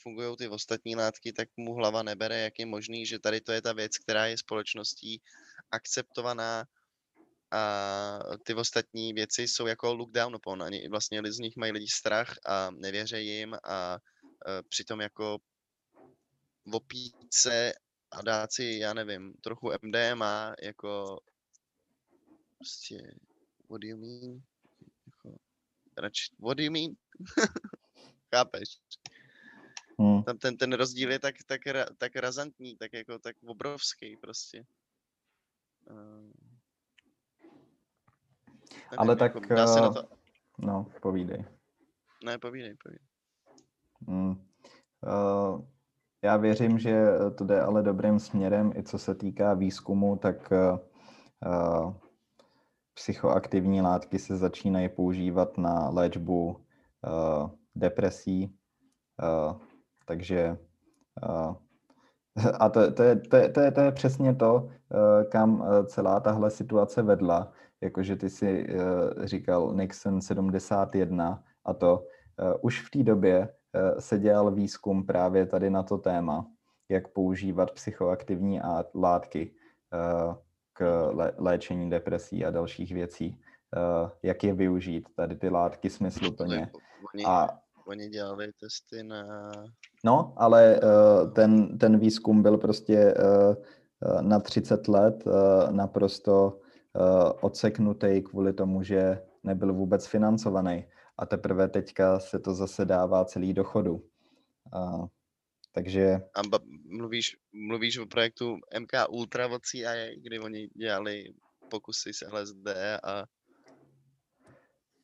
fungují ty ostatní látky, tak mu hlava nebere, jak je možný, že tady to je ta věc, která je společností akceptovaná a ty ostatní věci jsou jako look down upon. Ani vlastně z nich mají lidi strach a nevěří jim a uh, přitom jako opít se a dát si, já nevím, trochu MDMA, jako prostě, what do you mean? Jako, radši, what do you mean? Chápeš? Hmm. Tam ten, ten rozdíl je tak, tak, tak razantní, tak jako tak obrovský prostě. Uh, Ale tak, jako, dá se na to... no, povídej. Ne, povídej, povídej. Hmm. Uh, já věřím, že to jde ale dobrým směrem, i co se týká výzkumu, tak uh, psychoaktivní látky se začínají používat na léčbu uh, depresí, uh, takže uh, a to, to, je, to, je, to, je, to je přesně to, kam celá tahle situace vedla, jakože ty si uh, říkal Nixon 71 a to uh, už v té době uh, se dělal výzkum právě tady na to téma, jak používat psychoaktivní látky uh, k lé, léčení depresí a dalších věcí. Uh, jak je využít, tady ty látky smysluplně. A, oni dělali testy na... No, ale uh, ten, ten výzkum byl prostě uh, na 30 let uh, naprosto odseknutý kvůli tomu, že nebyl vůbec financovaný. A teprve teďka se to zase dává celý do chodu. Uh, takže... A mluvíš, mluvíš o projektu MK Ultra od CIA, kdy oni dělali pokusy s LSD a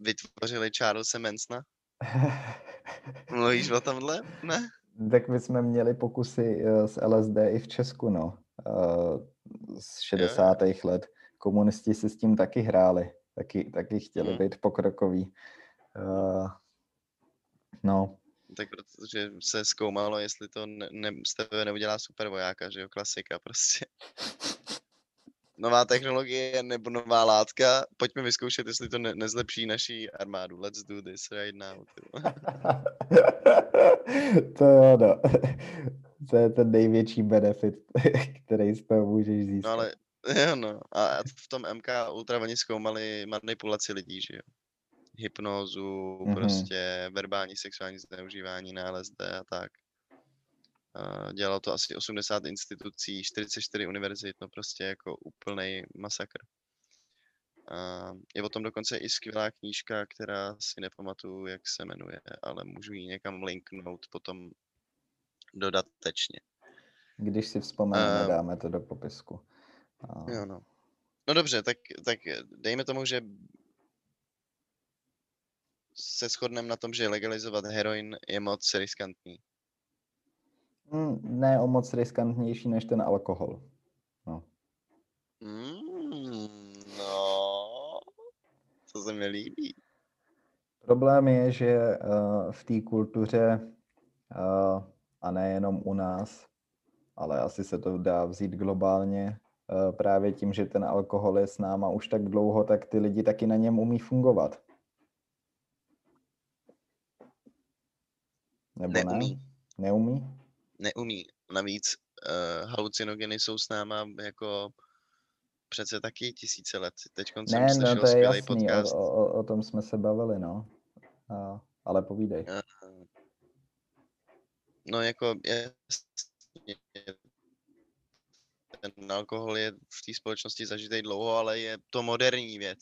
vytvořili Charlesa Mansona? Mluvíš o tomhle? Ne? Tak my jsme měli pokusy eh, s LSD i v Česku, no. Eh, z 60. Jo. let. Komunisti si s tím taky hráli. Taky, taky chtěli hmm. být pokrokoví. Eh, no, tak protože se zkoumalo, jestli to ne, ne, z tebe neudělá super vojáka, že jo, klasika prostě. Nová technologie nebo nová látka, pojďme vyzkoušet, jestli to ne, nezlepší naší armádu. Let's do this right now. to jo, no. To je ten největší benefit, který z toho můžeš získat. No ale, jo no. A v tom MK Ultra oni zkoumali manipulaci lidí, že jo hypnózu, mm-hmm. prostě verbální sexuální zneužívání na LSD a tak. dělalo to asi 80 institucí, 44 univerzit, no prostě jako úplný masakr. je o tom dokonce i skvělá knížka, která si nepamatuju, jak se jmenuje, ale můžu ji někam linknout potom dodatečně. Když si vzpomeneme, uh, dáme to do popisku. Uh. Jo, no. No dobře, tak, tak dejme tomu, že se shodneme na tom, že legalizovat heroin je moc riskantní. Mm, ne o moc riskantnější než ten alkohol. No. Mm, no, co se mi líbí. Problém je, že uh, v té kultuře, uh, a nejenom u nás, ale asi se to dá vzít globálně, právě tím, že ten alkohol je s náma už tak dlouho, tak ty lidi taky na něm umí fungovat. Nebo Neumí. ne? Neumí? Neumí. Navíc uh, halucinogeny jsou s náma jako přece taky tisíce let. Teď jsem ne, no to je jasný, podcast. O, o, o tom jsme se bavili, no. Uh, ale povídej. Uh, no jako je, ten alkohol je v té společnosti zažitý dlouho, ale je to moderní věc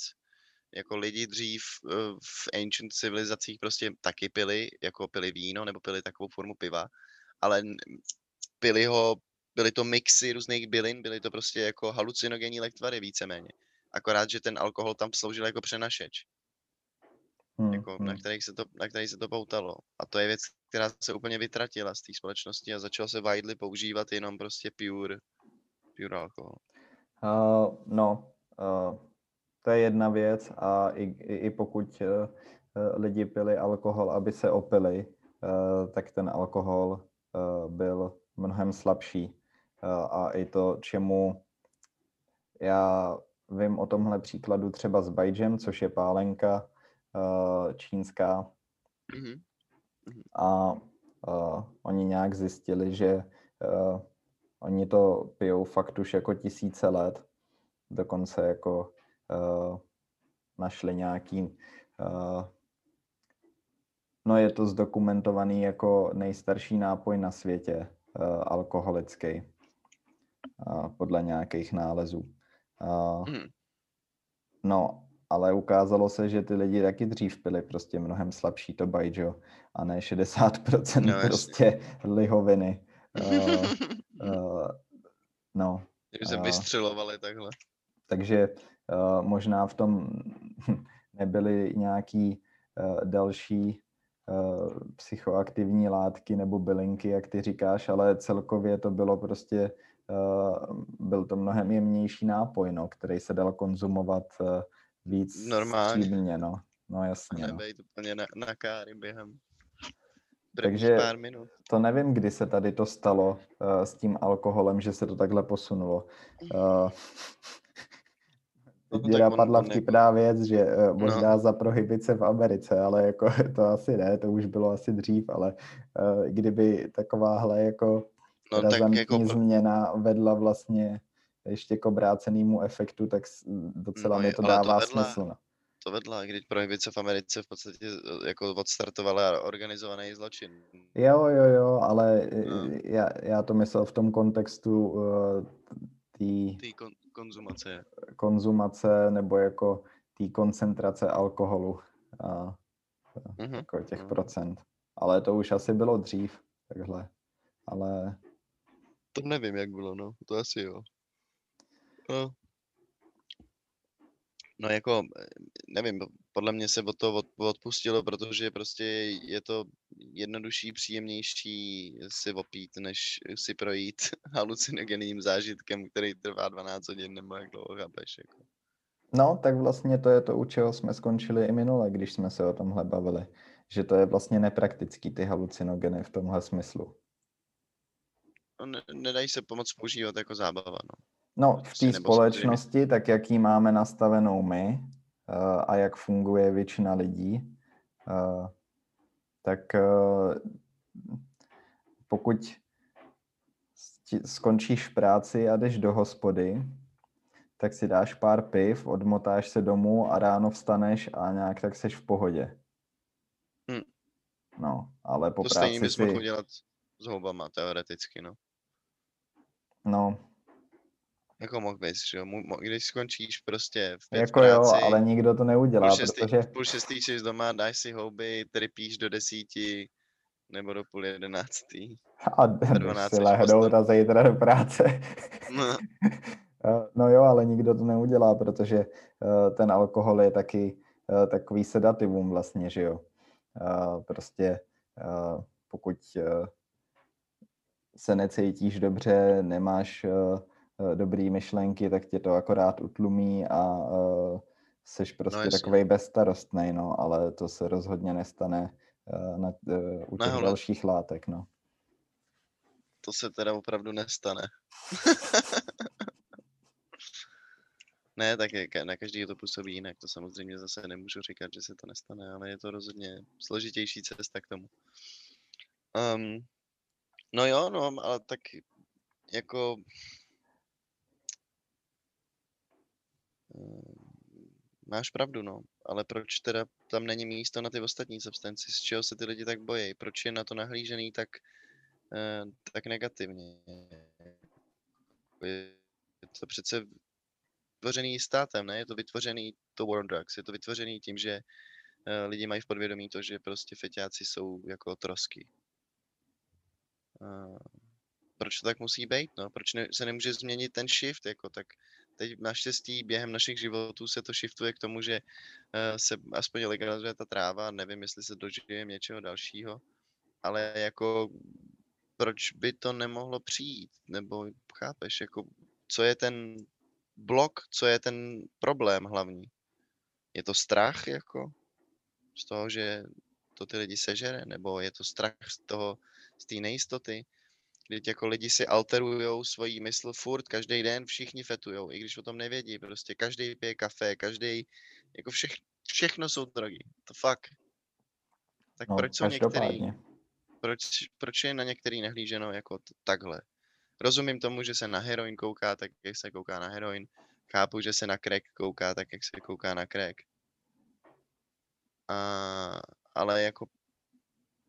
jako lidi dřív eh, v ancient civilizacích prostě taky pili, jako pili víno nebo pili takovou formu piva, ale pili ho, byly to mixy různých bylin, byly to prostě jako halucinogenní lektvary víceméně. Akorát, že ten alkohol tam sloužil jako přenašeč. Hmm, jako, hmm. Na, kterých se to, na kterých se to poutalo. A to je věc, která se úplně vytratila z té společnosti a začalo se widely používat jenom prostě pure, pure alkohol. Uh, no, uh, to je jedna věc a i, i, i pokud uh, lidi pili alkohol, aby se opili, uh, tak ten alkohol uh, byl mnohem slabší. Uh, a i to, čemu já vím o tomhle příkladu třeba s Bajžem, což je pálenka uh, čínská. Mm-hmm. A uh, oni nějak zjistili, že uh, oni to pijou fakt už jako tisíce let. Dokonce jako uh, našli nějaký, uh, no je to zdokumentovaný jako nejstarší nápoj na světě, uh, alkoholický, uh, podle nějakých nálezů. Uh, mm. No, ale ukázalo se, že ty lidi taky dřív pili prostě mnohem slabší to bajjo a ne 60% no, prostě lihoviny. Uh, uh, no. Že se vystřelovali takhle. Takže uh, možná v tom nebyly nějaký uh, další uh, psychoaktivní látky nebo bylinky, jak ty říkáš, ale celkově to bylo prostě, uh, byl to mnohem jemnější nápoj, no, který se dal konzumovat uh, víc Normálně. střídně, no. No jasně. A nebejt no. úplně na, na káry během takže pár minut. to nevím, kdy se tady to stalo uh, s tím alkoholem, že se to takhle posunulo. Uh, no, Mě napadla vtipná věc, že uh, možná no. za prohybice v Americe, ale jako to asi ne, to už bylo asi dřív, ale uh, kdyby takováhle jako no, razantní jako... změna vedla vlastně ještě k obrácenému efektu, tak docela no, mi to dává to vedla, smysl. No. To vedla, když prohibice v Americe v podstatě e, jako odstartovala organizovaný zločin. Jo, jo, jo, ale no. já, já to myslel v tom kontextu uh, té kon, konzumace. konzumace nebo jako té koncentrace alkoholu a uh-huh. jako těch uh-huh. procent. Ale to už asi bylo dřív, takhle. Ale... To nevím, jak bylo, no. To asi jo. No. No jako, nevím, podle mě se od toho odpustilo, protože prostě je to jednodušší, příjemnější si opít, než si projít halucinogenním zážitkem, který trvá 12 hodin nebo jak dlouho chápeš. Jako. No, tak vlastně to je to, u čeho jsme skončili i minule, když jsme se o tomhle bavili. Že to je vlastně nepraktický, ty halucinogeny v tomhle smyslu. No, ne, nedají se pomoc používat jako zábava, no. No, v té společnosti, tak jak ji máme nastavenou my uh, a jak funguje většina lidí, uh, tak uh, pokud skončíš v práci a jdeš do hospody, tak si dáš pár piv, odmotáš se domů a ráno vstaneš a nějak tak seš v pohodě. Hm. No, ale po to práci stejně bys si... mohl dělat s houbama, teoreticky, no. No, jako mohl bys, že jo? Když skončíš prostě v pět Jako práci, jo, ale nikdo to neudělá, půl šestý, protože... půl šestý jsi doma, dáš si houby, trpíš do desíti, nebo do půl jedenáctý. A jdeš si lehnout a zítra do práce. No. no jo, ale nikdo to neudělá, protože uh, ten alkohol je taky uh, takový sedativum vlastně, že jo. Prostě pokud se necítíš dobře, nemáš Eh, dobrý myšlenky, tak tě to akorát utlumí a uh, seš prostě no, takovej bezstarostnej, no, ale to se rozhodně nestane uh, na, uh, u těch ne, dalších látek, no. To se teda opravdu nestane. ne, tak je, na každý to působí jinak, to samozřejmě zase nemůžu říkat, že se to nestane, ale je to rozhodně složitější cesta k tomu. Um, no jo, no, ale tak jako Máš pravdu, no. Ale proč teda tam není místo na ty ostatní substanci? Z čeho se ty lidi tak bojí? Proč je na to nahlížený tak, eh, tak negativně? Je to přece vytvořený státem, ne? Je to vytvořený to war on drugs. Je to vytvořený tím, že eh, lidi mají v podvědomí to, že prostě feťáci jsou jako otrosky. Uh, proč to tak musí být, no? Proč ne, se nemůže změnit ten shift, jako tak teď naštěstí během našich životů se to shiftuje k tomu, že uh, se aspoň legalizuje ta tráva, nevím, jestli se dožijeme něčeho dalšího, ale jako proč by to nemohlo přijít, nebo chápeš, jako co je ten blok, co je ten problém hlavní? Je to strach jako z toho, že to ty lidi sežere, nebo je to strach z toho, z té nejistoty? Teď jako lidi si alterujou svoji mysl furt, každý den všichni fetujou, i když o tom nevědí, prostě každý pije kafe, každý, jako všech, všechno jsou drogy, to fakt. Tak no, proč jsou některý, proč, proč je na některý nehlíženo jako t- takhle? Rozumím tomu, že se na heroin kouká, tak jak se kouká na heroin, chápu, že se na crack kouká tak, jak se kouká na crack. A, ale jako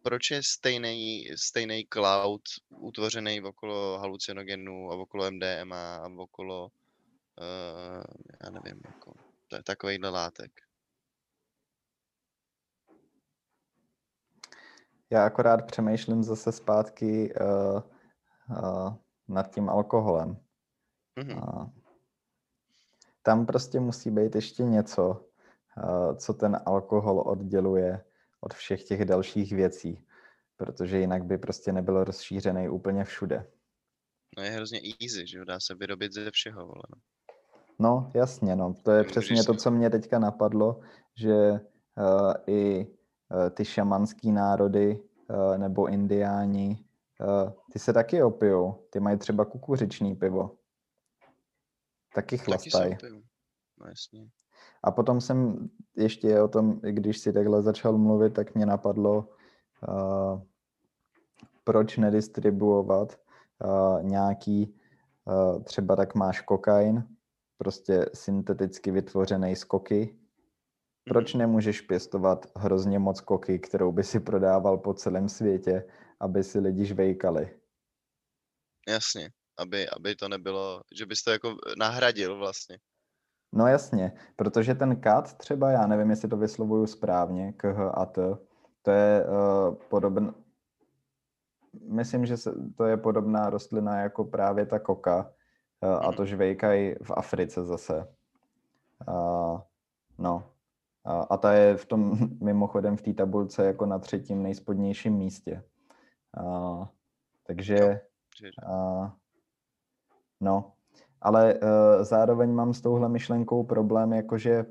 proč je stejný, stejný cloud utvořený okolo halucinogenů a okolo MDMA a okolo, uh, já nevím, jako takovýchhle látek? Já akorát přemýšlím zase zpátky uh, uh, nad tím alkoholem. Mm-hmm. Uh, tam prostě musí být ještě něco, uh, co ten alkohol odděluje od všech těch dalších věcí, protože jinak by prostě nebyl rozšířený úplně všude. No je hrozně easy, že dá se vyrobit ze všeho, vole. No, no jasně, no, to je přesně to, co mě teďka napadlo, že uh, i uh, ty šamanský národy uh, nebo indiáni, uh, ty se taky opijou, ty mají třeba kukuřičný pivo. Taky chlastají. Taky no jasně. A potom jsem ještě o tom, když si takhle začal mluvit, tak mě napadlo, uh, proč nedistribuovat uh, nějaký, uh, třeba tak máš kokain, prostě synteticky vytvořený z koky. Proč mhm. nemůžeš pěstovat hrozně moc koky, kterou by si prodával po celém světě, aby si lidi žvejkali? Jasně, aby, aby to nebylo, že bys to jako nahradil vlastně. No jasně, protože ten kat třeba, já nevím, jestli to vyslovuju správně, KH a T, to je uh, podobn... Myslím, že se, to je podobná rostlina jako právě ta koka uh, a to žvejkají v Africe zase. Uh, no. Uh, a ta je v tom, mimochodem v té tabulce jako na třetím nejspodnějším místě. Uh, takže uh, no, ale uh, zároveň mám s touhle myšlenkou problém, jakože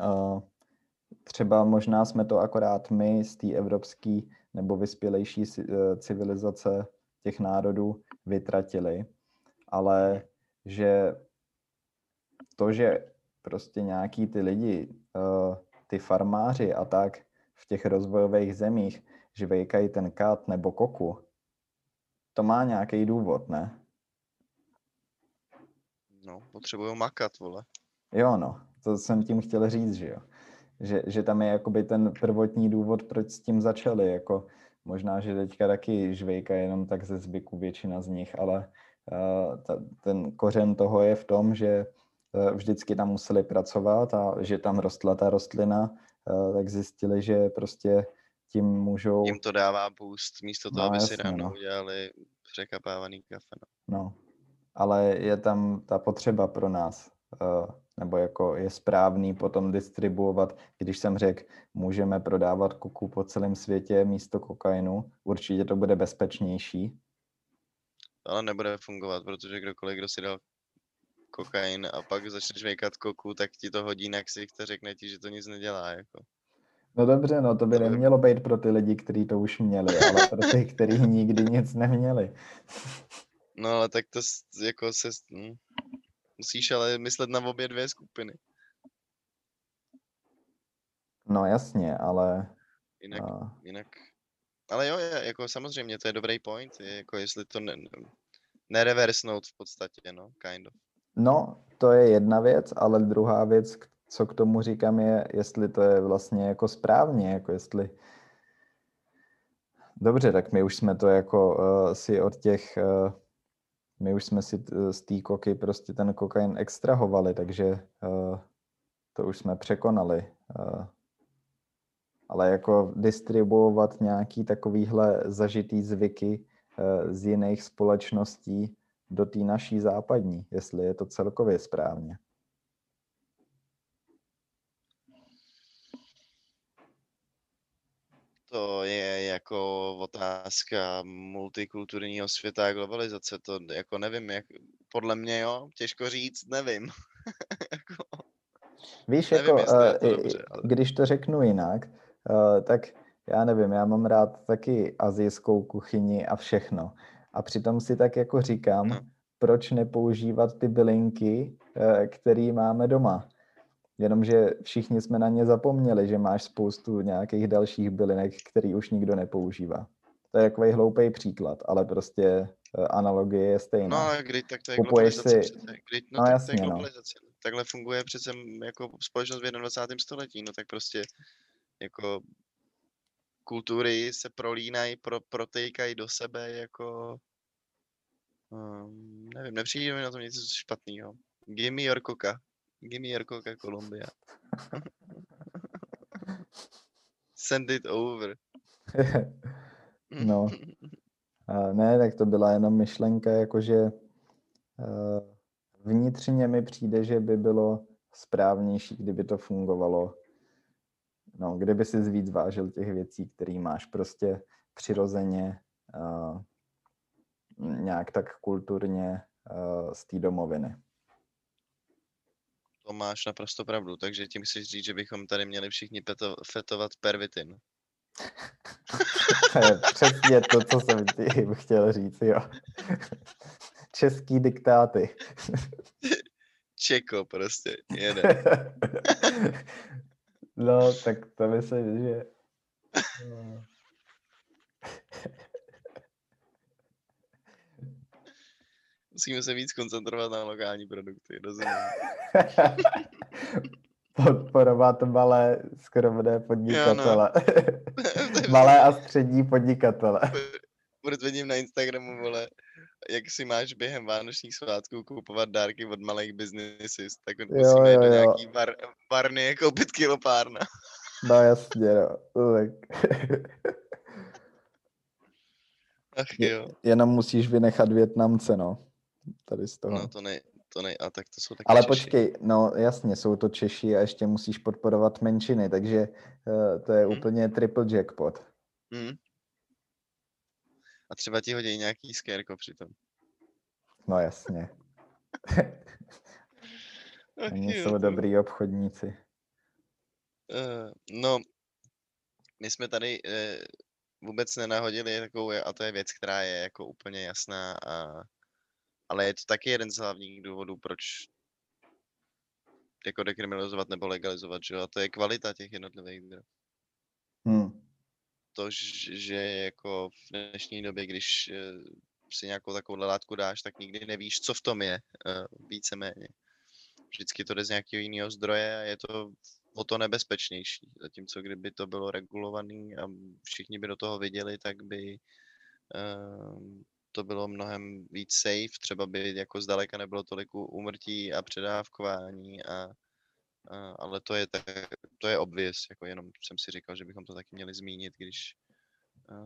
uh, třeba možná jsme to akorát my z té evropské nebo vyspělejší uh, civilizace těch národů vytratili, ale že to, že prostě nějaký ty lidi, ty farmáři a tak v těch rozvojových zemích žvejkají ten kat nebo koku, to má nějaký důvod, ne? No, potřebují makat, vole. Jo, no, to jsem tím chtěl říct, že jo. Že, že tam je jakoby ten prvotní důvod, proč s tím začali, jako možná, že teďka taky žvejka jenom tak ze zvyku většina z nich, ale uh, ta, ten kořen toho je v tom, že uh, vždycky tam museli pracovat a že tam rostla ta rostlina, uh, tak zjistili, že prostě tím můžou... Jim to dává boost, místo toho, no, aby jasně, si ráno no. udělali překapávaný kafe. No. no ale je tam ta potřeba pro nás, eh, nebo jako je správný potom distribuovat, když jsem řekl, můžeme prodávat kuku po celém světě místo kokainu, určitě to bude bezpečnější. Ale nebude fungovat, protože kdokoliv, kdo si dal kokain a pak začneš vejkat koku, tak ti to hodí na ksich, to řekne ti, že to nic nedělá. Jako. No dobře, no to by nemělo být pro ty lidi, kteří to už měli, ale pro ty, kteří nikdy nic neměli. No ale tak to jako se... Hm, musíš ale myslet na obě dvě skupiny. No jasně, ale... Jinak, uh... jinak... Ale jo, je, jako samozřejmě, to je dobrý point, je, jako jestli to ne, nereversnout v podstatě, no, kind of. No, to je jedna věc, ale druhá věc, co k tomu říkám, je, jestli to je vlastně jako správně, jako jestli... Dobře, tak my už jsme to jako uh, si od těch uh, my už jsme si z té koky prostě ten kokain extrahovali, takže uh, to už jsme překonali. Uh, ale jako distribuovat nějaký takovýhle zažitý zvyky z jiných společností do té naší západní, jestli je to celkově správně. To je jako otázka multikulturního světa a globalizace. To jako nevím, jak, podle mě jo, těžko říct, nevím. jako, Víš, nevím, jako, uh, to dobře, ale... když to řeknu jinak, uh, tak já nevím, já mám rád taky azijskou kuchyni a všechno. A přitom si tak jako říkám, no. proč nepoužívat ty bylinky, uh, které máme doma. Jenomže všichni jsme na ně zapomněli, že máš spoustu nějakých dalších bylinek, který už nikdo nepoužívá. To je takový hloupý příklad, ale prostě eh, analogie je No stejná. ale kdy, tak to je Kupuješ si-. Kdy, no, no tak to jasně, je no. Takhle funguje přece jako společnost v 21. století. No tak prostě jako kultury se prolínají, pro, protejkají do sebe jako um, nevím, nepřijde mi na to nic špatného. Gimme your coca. Gimme your coca Columbia. Send it over. No. Ne, tak to byla jenom myšlenka, jakože eh, vnitřně mi přijde, že by bylo správnější, kdyby to fungovalo. No, kdyby si víc vážil těch věcí, které máš prostě přirozeně uh, nějak tak kulturně uh, z té domoviny. To máš naprosto pravdu, takže tím chceš říct, že bychom tady měli všichni peto, fetovat pervitin. Přesně to, co jsem ti chtěl říct, jo. Český diktáty. Čeko prostě, jede. No, tak to myslím, že... Musíme se víc koncentrovat na lokální produkty, rozumím. Podporovat malé skromné podnikatele. Malé a střední podnikatele. Furt vidím na Instagramu, vole, jak si máš během vánočních svátků kupovat dárky od malých businesses, tak musíme jít jo, do jo. nějaký bar, barny koupit kilo párna. No jasně, no. Tak. Ach jo, Jenom musíš vynechat Větnamce, no. Tady z toho. no to ne, to ne, a tak to jsou taky Ale Češi. počkej, no jasně, jsou to Češi a ještě musíš podporovat menšiny, takže uh, to je Mhm. úplně triple jackpot. Hm. A třeba ti hodí nějaký skérko přitom. No jasně. Oni jo, jsou to- dobrý obchodníci. Eh, no, my jsme tady eh, vůbec nenahodili takovou, a to je věc, která je jako úplně jasná, a, ale je to taky jeden z hlavních důvodů, proč jako dekriminalizovat nebo legalizovat, že jo? A to je kvalita těch jednotlivých drog. Hm. To, že jako v dnešní době, když eh, si nějakou takovou látku dáš, tak nikdy nevíš, co v tom je, eh, víceméně. Vždycky to jde z nějakého jiného zdroje a je to o to nebezpečnější. Zatímco kdyby to bylo regulovaný a všichni by do toho viděli, tak by ehm, to bylo mnohem víc safe, třeba by jako zdaleka nebylo tolik ú- úmrtí a předávkování, a, a, ale to je, tak, to je obvious, jako jenom jsem si říkal, že bychom to taky měli zmínit, když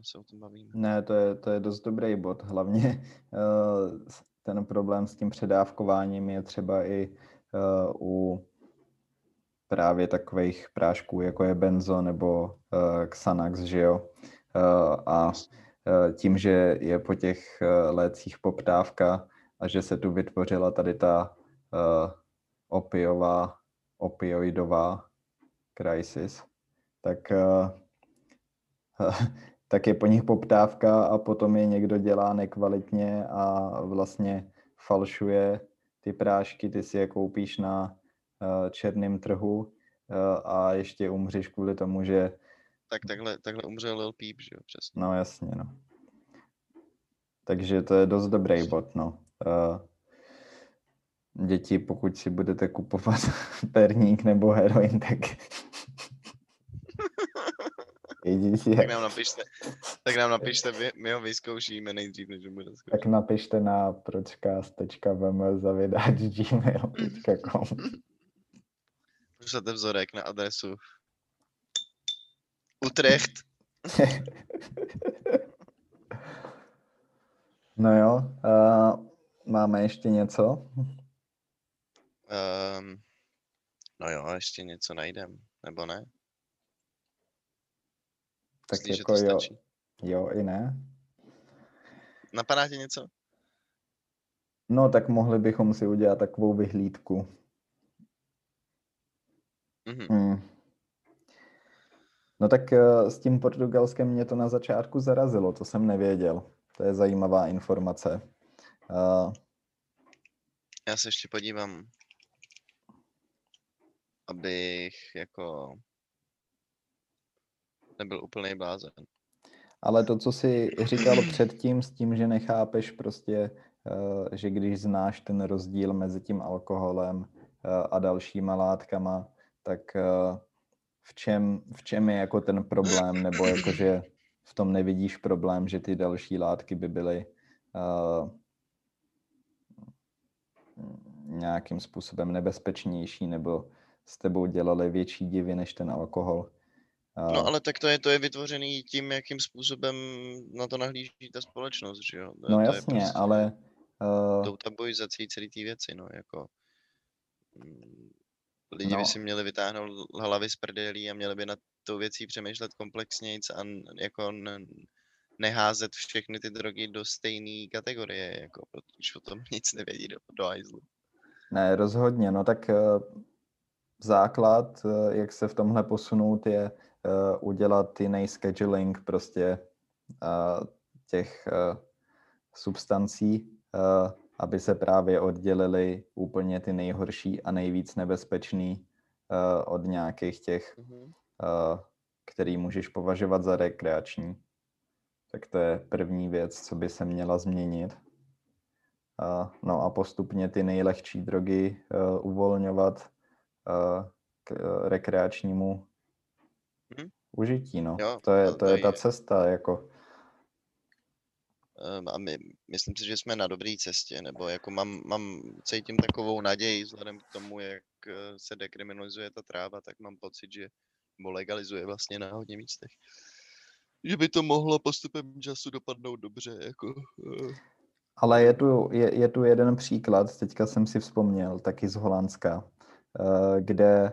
se o tom bavíme. Ne, to je, to je dost dobrý bod. Hlavně eh, ten problém s tím předávkováním je třeba i eh, u právě takových prášků, jako je benzo nebo eh, Xanax, že jo. A tím, že je po těch eh, lécích poptávka a že se tu vytvořila tady ta eh, opiová, opioidová crisis, tak eh, tak je po nich poptávka a potom je někdo dělá nekvalitně a vlastně falšuje ty prášky, ty si je koupíš na černém trhu a ještě umřeš kvůli tomu, že Tak takhle, takhle umřel Lil Peep, že jo, přesně. no jasně, no. Takže to je dost dobrý bod, no. Uh, děti, pokud si budete kupovat perník nebo heroin, tak jedině, Tak nám napište, tak nám napište, my, my ho vyzkoušíme nejdřív, než bude zkoušet. tak napište na pročcast.vm.gmail.com Pošlete vzorek na adresu Utrecht. No jo, uh, máme ještě něco? Um, no jo, ještě něco najdem, nebo ne? Tak Myslíš, že jako to jo, stačí? jo i ne. Napadá ti něco? No tak mohli bychom si udělat takovou vyhlídku. Mhm. Hmm. No tak eh, s tím portugalskem mě to na začátku zarazilo, to jsem nevěděl. To je zajímavá informace. Uh, Já se ještě podívám, abych jako nebyl úplný blázen. Ale to, co jsi říkal předtím s tím, že nechápeš prostě, eh, že když znáš ten rozdíl mezi tím alkoholem eh, a dalšíma látkama, tak eh, v čem, v čem je jako ten problém, nebo jakože v tom nevidíš problém, že ty další látky by byly uh, nějakým způsobem nebezpečnější nebo s tebou dělali větší divy než ten alkohol. No ale tak to je, to je vytvořený tím, jakým způsobem na to nahlíží ta společnost, že jo? To, no to jasně, je prostě ale... Uh... Tou tabuizací celé té věci, no, jako... Lidi no. by si měli vytáhnout hlavy z prdelí a měli by nad tou věcí přemýšlet komplexněji a jako ne, neházet všechny ty drogy do stejné kategorie, jako, protože o tom nic nevědí do, do hajzlu. Ne, rozhodně, no tak uh, základ, uh, jak se v tomhle posunout, je uh, udělat jiný scheduling prostě těch substancí, aby se právě oddělili úplně ty nejhorší a nejvíc nebezpečný uh, od nějakých těch, mm-hmm. uh, který můžeš považovat za rekreační. Tak to je první věc, co by se měla změnit. Uh, no a postupně ty nejlehčí drogy uh, uvolňovat uh, k uh, rekreačnímu hmm. užití. No. Jo, to je, to, to je ta cesta. Jako. Um, a my, myslím si, že jsme na dobré cestě, nebo jako mám, mám, cítím takovou naději vzhledem k tomu, jak se dekriminalizuje ta tráva, tak mám pocit, že nebo legalizuje vlastně na hodně místech. Že by to mohlo postupem času dopadnout dobře. Jako, uh. Ale je tu, je, je tu jeden příklad, teďka jsem si vzpomněl, taky z Holandska, uh, kde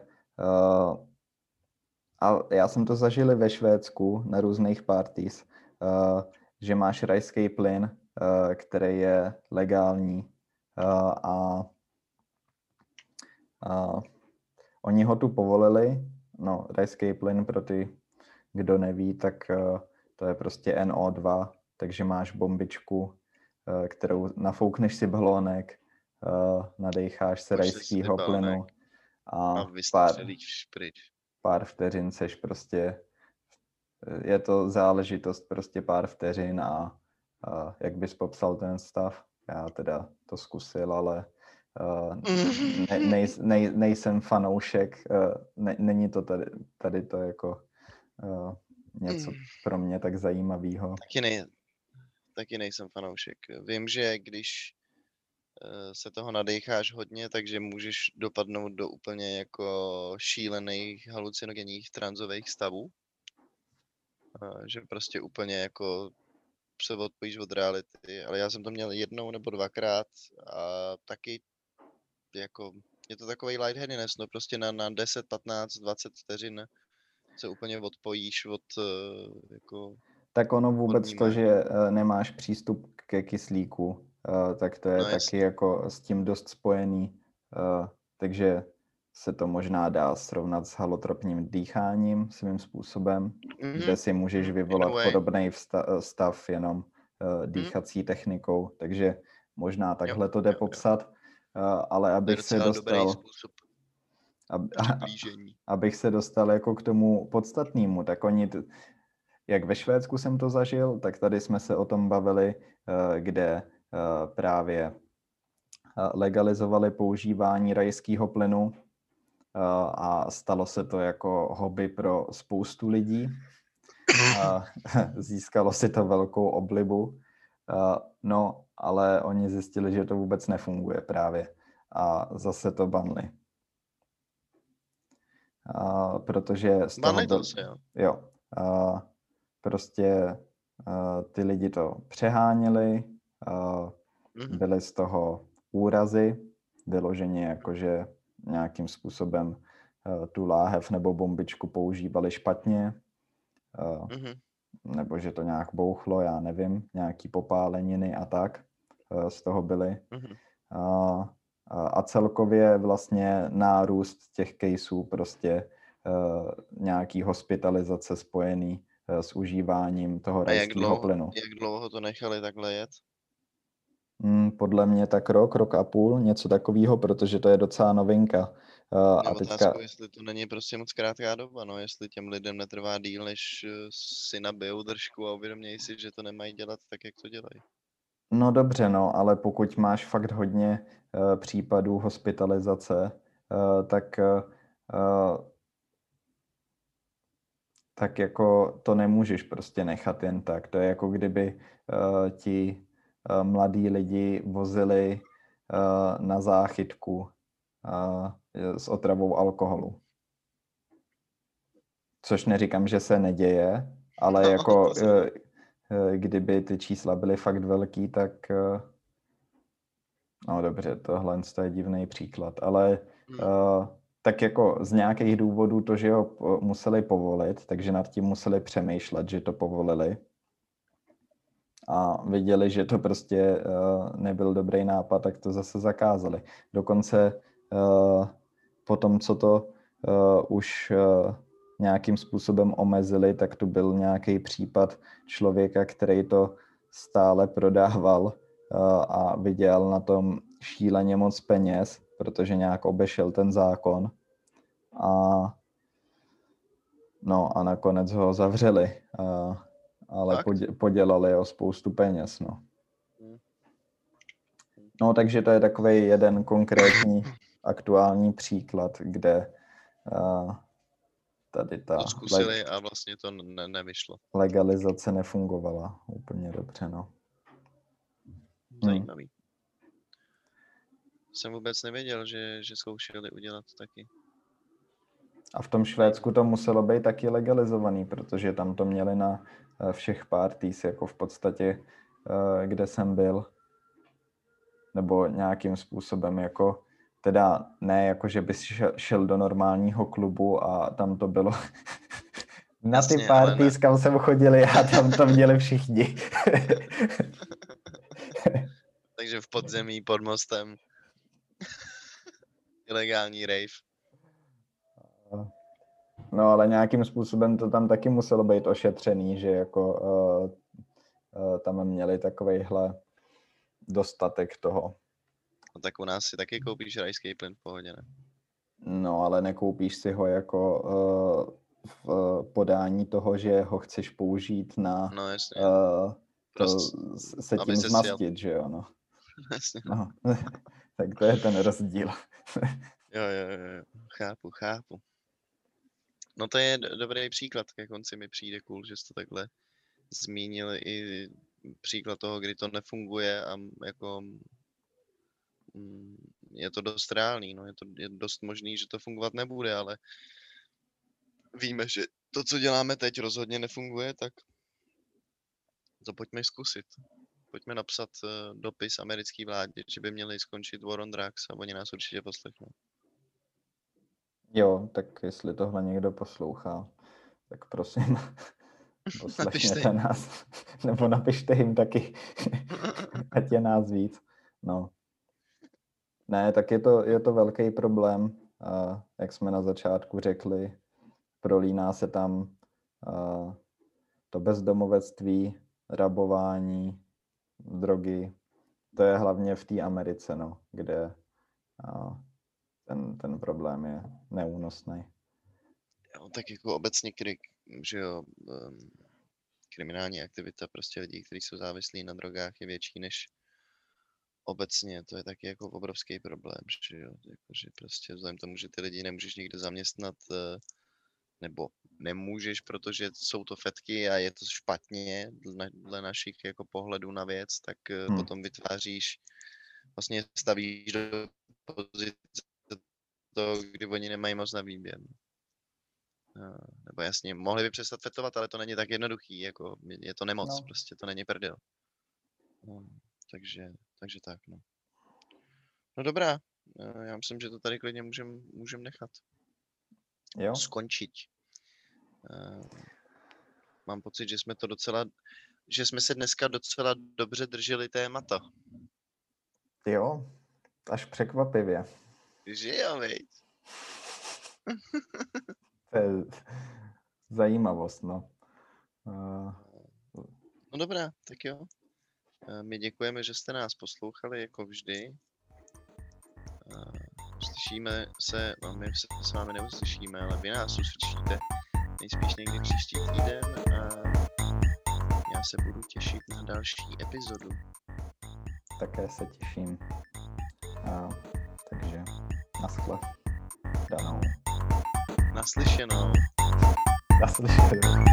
a já jsem to zažil ve Švédsku na různých parties, že máš rajský plyn, uh, který je legální uh, a uh, oni ho tu povolili no, rajský plyn pro ty, kdo neví, tak to je prostě NO2, takže máš bombičku, kterou nafoukneš si balónek, uh, nadecháš se rajského plynu a, a pár, pár vteřin seš prostě, je to záležitost prostě pár vteřin a, a jak bys popsal ten stav? Já teda to zkusil, ale Uh, ne, nej, nej, nejsem fanoušek, uh, ne, není to tady, tady to jako uh, něco mm. pro mě tak zajímavého. Taky, nej, taky nejsem fanoušek. Vím, že když uh, se toho nadecháš hodně, takže můžeš dopadnout do úplně jako šílených halucinogenních tranzových stavů. Uh, že prostě úplně jako se odpojíš od reality, ale já jsem to měl jednou nebo dvakrát a taky jako, je to takový lightheadiness, no prostě na, na 10, 15, 20 vteřin se úplně odpojíš od uh, jako... Tak ono vůbec to, že uh, nemáš přístup ke kyslíku, tak to je no, taky jasný. jako s tím dost spojený, takže se to možná dá srovnat s halotropním dýcháním svým způsobem, mm-hmm. kde si můžeš vyvolat podobný stav jenom uh, dýchací mm-hmm. technikou, takže možná takhle jo, to jde jo, popsat. Jo ale abych se dostal... Ab, abych se dostal jako k tomu podstatnému, tak oni, jak ve Švédsku jsem to zažil, tak tady jsme se o tom bavili, eh, kde eh, právě eh, legalizovali používání rajského plynu a stalo se to jako hobby pro spoustu lidí. A získalo si to velkou oblibu. No, ale oni zjistili, že to vůbec nefunguje právě a zase to banli. A, protože z toho to se, jo. jo a, prostě a, ty lidi to přeháněli, a, mm-hmm. byly z toho úrazy, vyloženě jakože nějakým způsobem a, tu láhev nebo bombičku používali špatně, a, mm-hmm. nebo že to nějak bouchlo, já nevím, nějaký popáleniny a tak a, z toho byly. Mm-hmm. A, a celkově vlastně nárůst těch caseů prostě nějaký hospitalizace spojený s užíváním toho rajského plynu. Jak dlouho to nechali takhle jet? Hmm, podle mě tak rok, rok a půl, něco takového, protože to je docela novinka. Uh, a teďka... Otázku, jestli to není prostě moc krátká doba, no, jestli těm lidem netrvá díl, než eh, si nabijou držku a uvědomějí si, že to nemají dělat tak, jak to dělají. No dobře, no, ale pokud máš fakt hodně uh, případů hospitalizace, uh, tak uh, tak jako to nemůžeš prostě nechat jen tak. To je jako kdyby uh, ti mladí lidi vozili uh, na záchytku uh, s otravou alkoholu. Což neříkám, že se neděje, ale jako uh, kdyby ty čísla byly fakt velký, tak no dobře, tohle je divný příklad, ale uh, tak jako z nějakých důvodů to, že ho museli povolit, takže nad tím museli přemýšlet, že to povolili. A viděli, že to prostě uh, nebyl dobrý nápad, tak to zase zakázali. Dokonce uh, po tom, co to uh, už nějakým způsobem omezili, tak tu byl nějaký případ člověka, který to stále prodával a vydělal na tom šíleně moc peněz protože nějak obešel ten zákon a no a nakonec ho zavřeli, ale podě, podělali o spoustu peněz, no. Hmm. No, takže to je takový jeden konkrétní aktuální příklad, kde uh, tady ta... To zkusili a vlastně to ne- nevyšlo. Legalizace nefungovala úplně dobře, no. Zajímavý. Hmm jsem vůbec nevěděl, že, že zkoušeli udělat taky. A v tom Švédsku to muselo být taky legalizovaný, protože tam to měli na eh, všech parties, jako v podstatě, eh, kde jsem byl. Nebo nějakým způsobem, jako teda ne jako, že bys šel do normálního klubu a tam to bylo na ty Jasně, parties, kam jsem chodili a tam to měli všichni. Takže v podzemí pod mostem. Ilegální rave. No ale nějakým způsobem to tam taky muselo být ošetřený, že jako uh, uh, tam měli takovejhle dostatek toho. No tak u nás si taky koupíš rajský plyn v pohodě, ne? No ale nekoupíš si ho jako uh, v podání toho, že ho chceš použít na no, jasně. Uh, Prost, se tím zmastit, že jo, no. Jasně. no. tak to je ten rozdíl. jo, jo, jo, chápu, chápu. No to je dobrý příklad, ke konci mi přijde cool, že jsi to takhle zmínil i příklad toho, kdy to nefunguje a jako je to dost reálný, no. Je to je dost možný, že to fungovat nebude, ale víme, že to, co děláme teď, rozhodně nefunguje, tak to pojďme zkusit. Pojďme napsat uh, dopis americký vládě, že by měli skončit War on Drugs a oni nás určitě poslechnou. Jo, tak jestli tohle někdo poslouchá, tak prosím, poslechněte nás. Nebo napište jim taky, ať je nás víc. No. Ne, tak je to, je to velký problém. Uh, jak jsme na začátku řekli, prolíná se tam uh, to bezdomovectví, rabování, drogy, to je hlavně v té Americe, no, kde a, ten, ten problém je neúnosný. Jo, tak jako obecně, kdy, že jo, kriminální aktivita prostě lidí, kteří jsou závislí na drogách, je větší než obecně. To je taky jako obrovský problém, že jo, jako, že prostě vzhledem tomu, že ty lidi nemůžeš nikde zaměstnat, uh, nebo nemůžeš, protože jsou to fetky a je to špatně dle našich jako pohledů na věc, tak eh, hmm. potom vytváříš, vlastně stavíš do pozice to, kdy oni nemají moc na výběr. No. Nebo jasně, mohli by přestat fetovat, ale to není tak jednoduchý, jako je to nemoc, no. prostě to není prdel. No, takže, takže tak, no. No dobrá, eh, já myslím, že to tady klidně můžem, můžem nechat. Jo. Skončit. Eh, mám pocit, že jsme to docela, že jsme se dneska docela dobře drželi témata. Jo, až překvapivě. Že jo, veď. to je zajímavost, no. Uh... No dobrá, tak jo. Eh, my děkujeme, že jste nás poslouchali, jako vždy. Slyšíme uslyšíme se, no my se s vámi neuslyšíme, ale vy nás uslyšíte nejspíš někdy příští týden a já se budu těšit na další epizodu. Také se těším. A, naschle. Danou. Naslyšenou. Naslyšenou.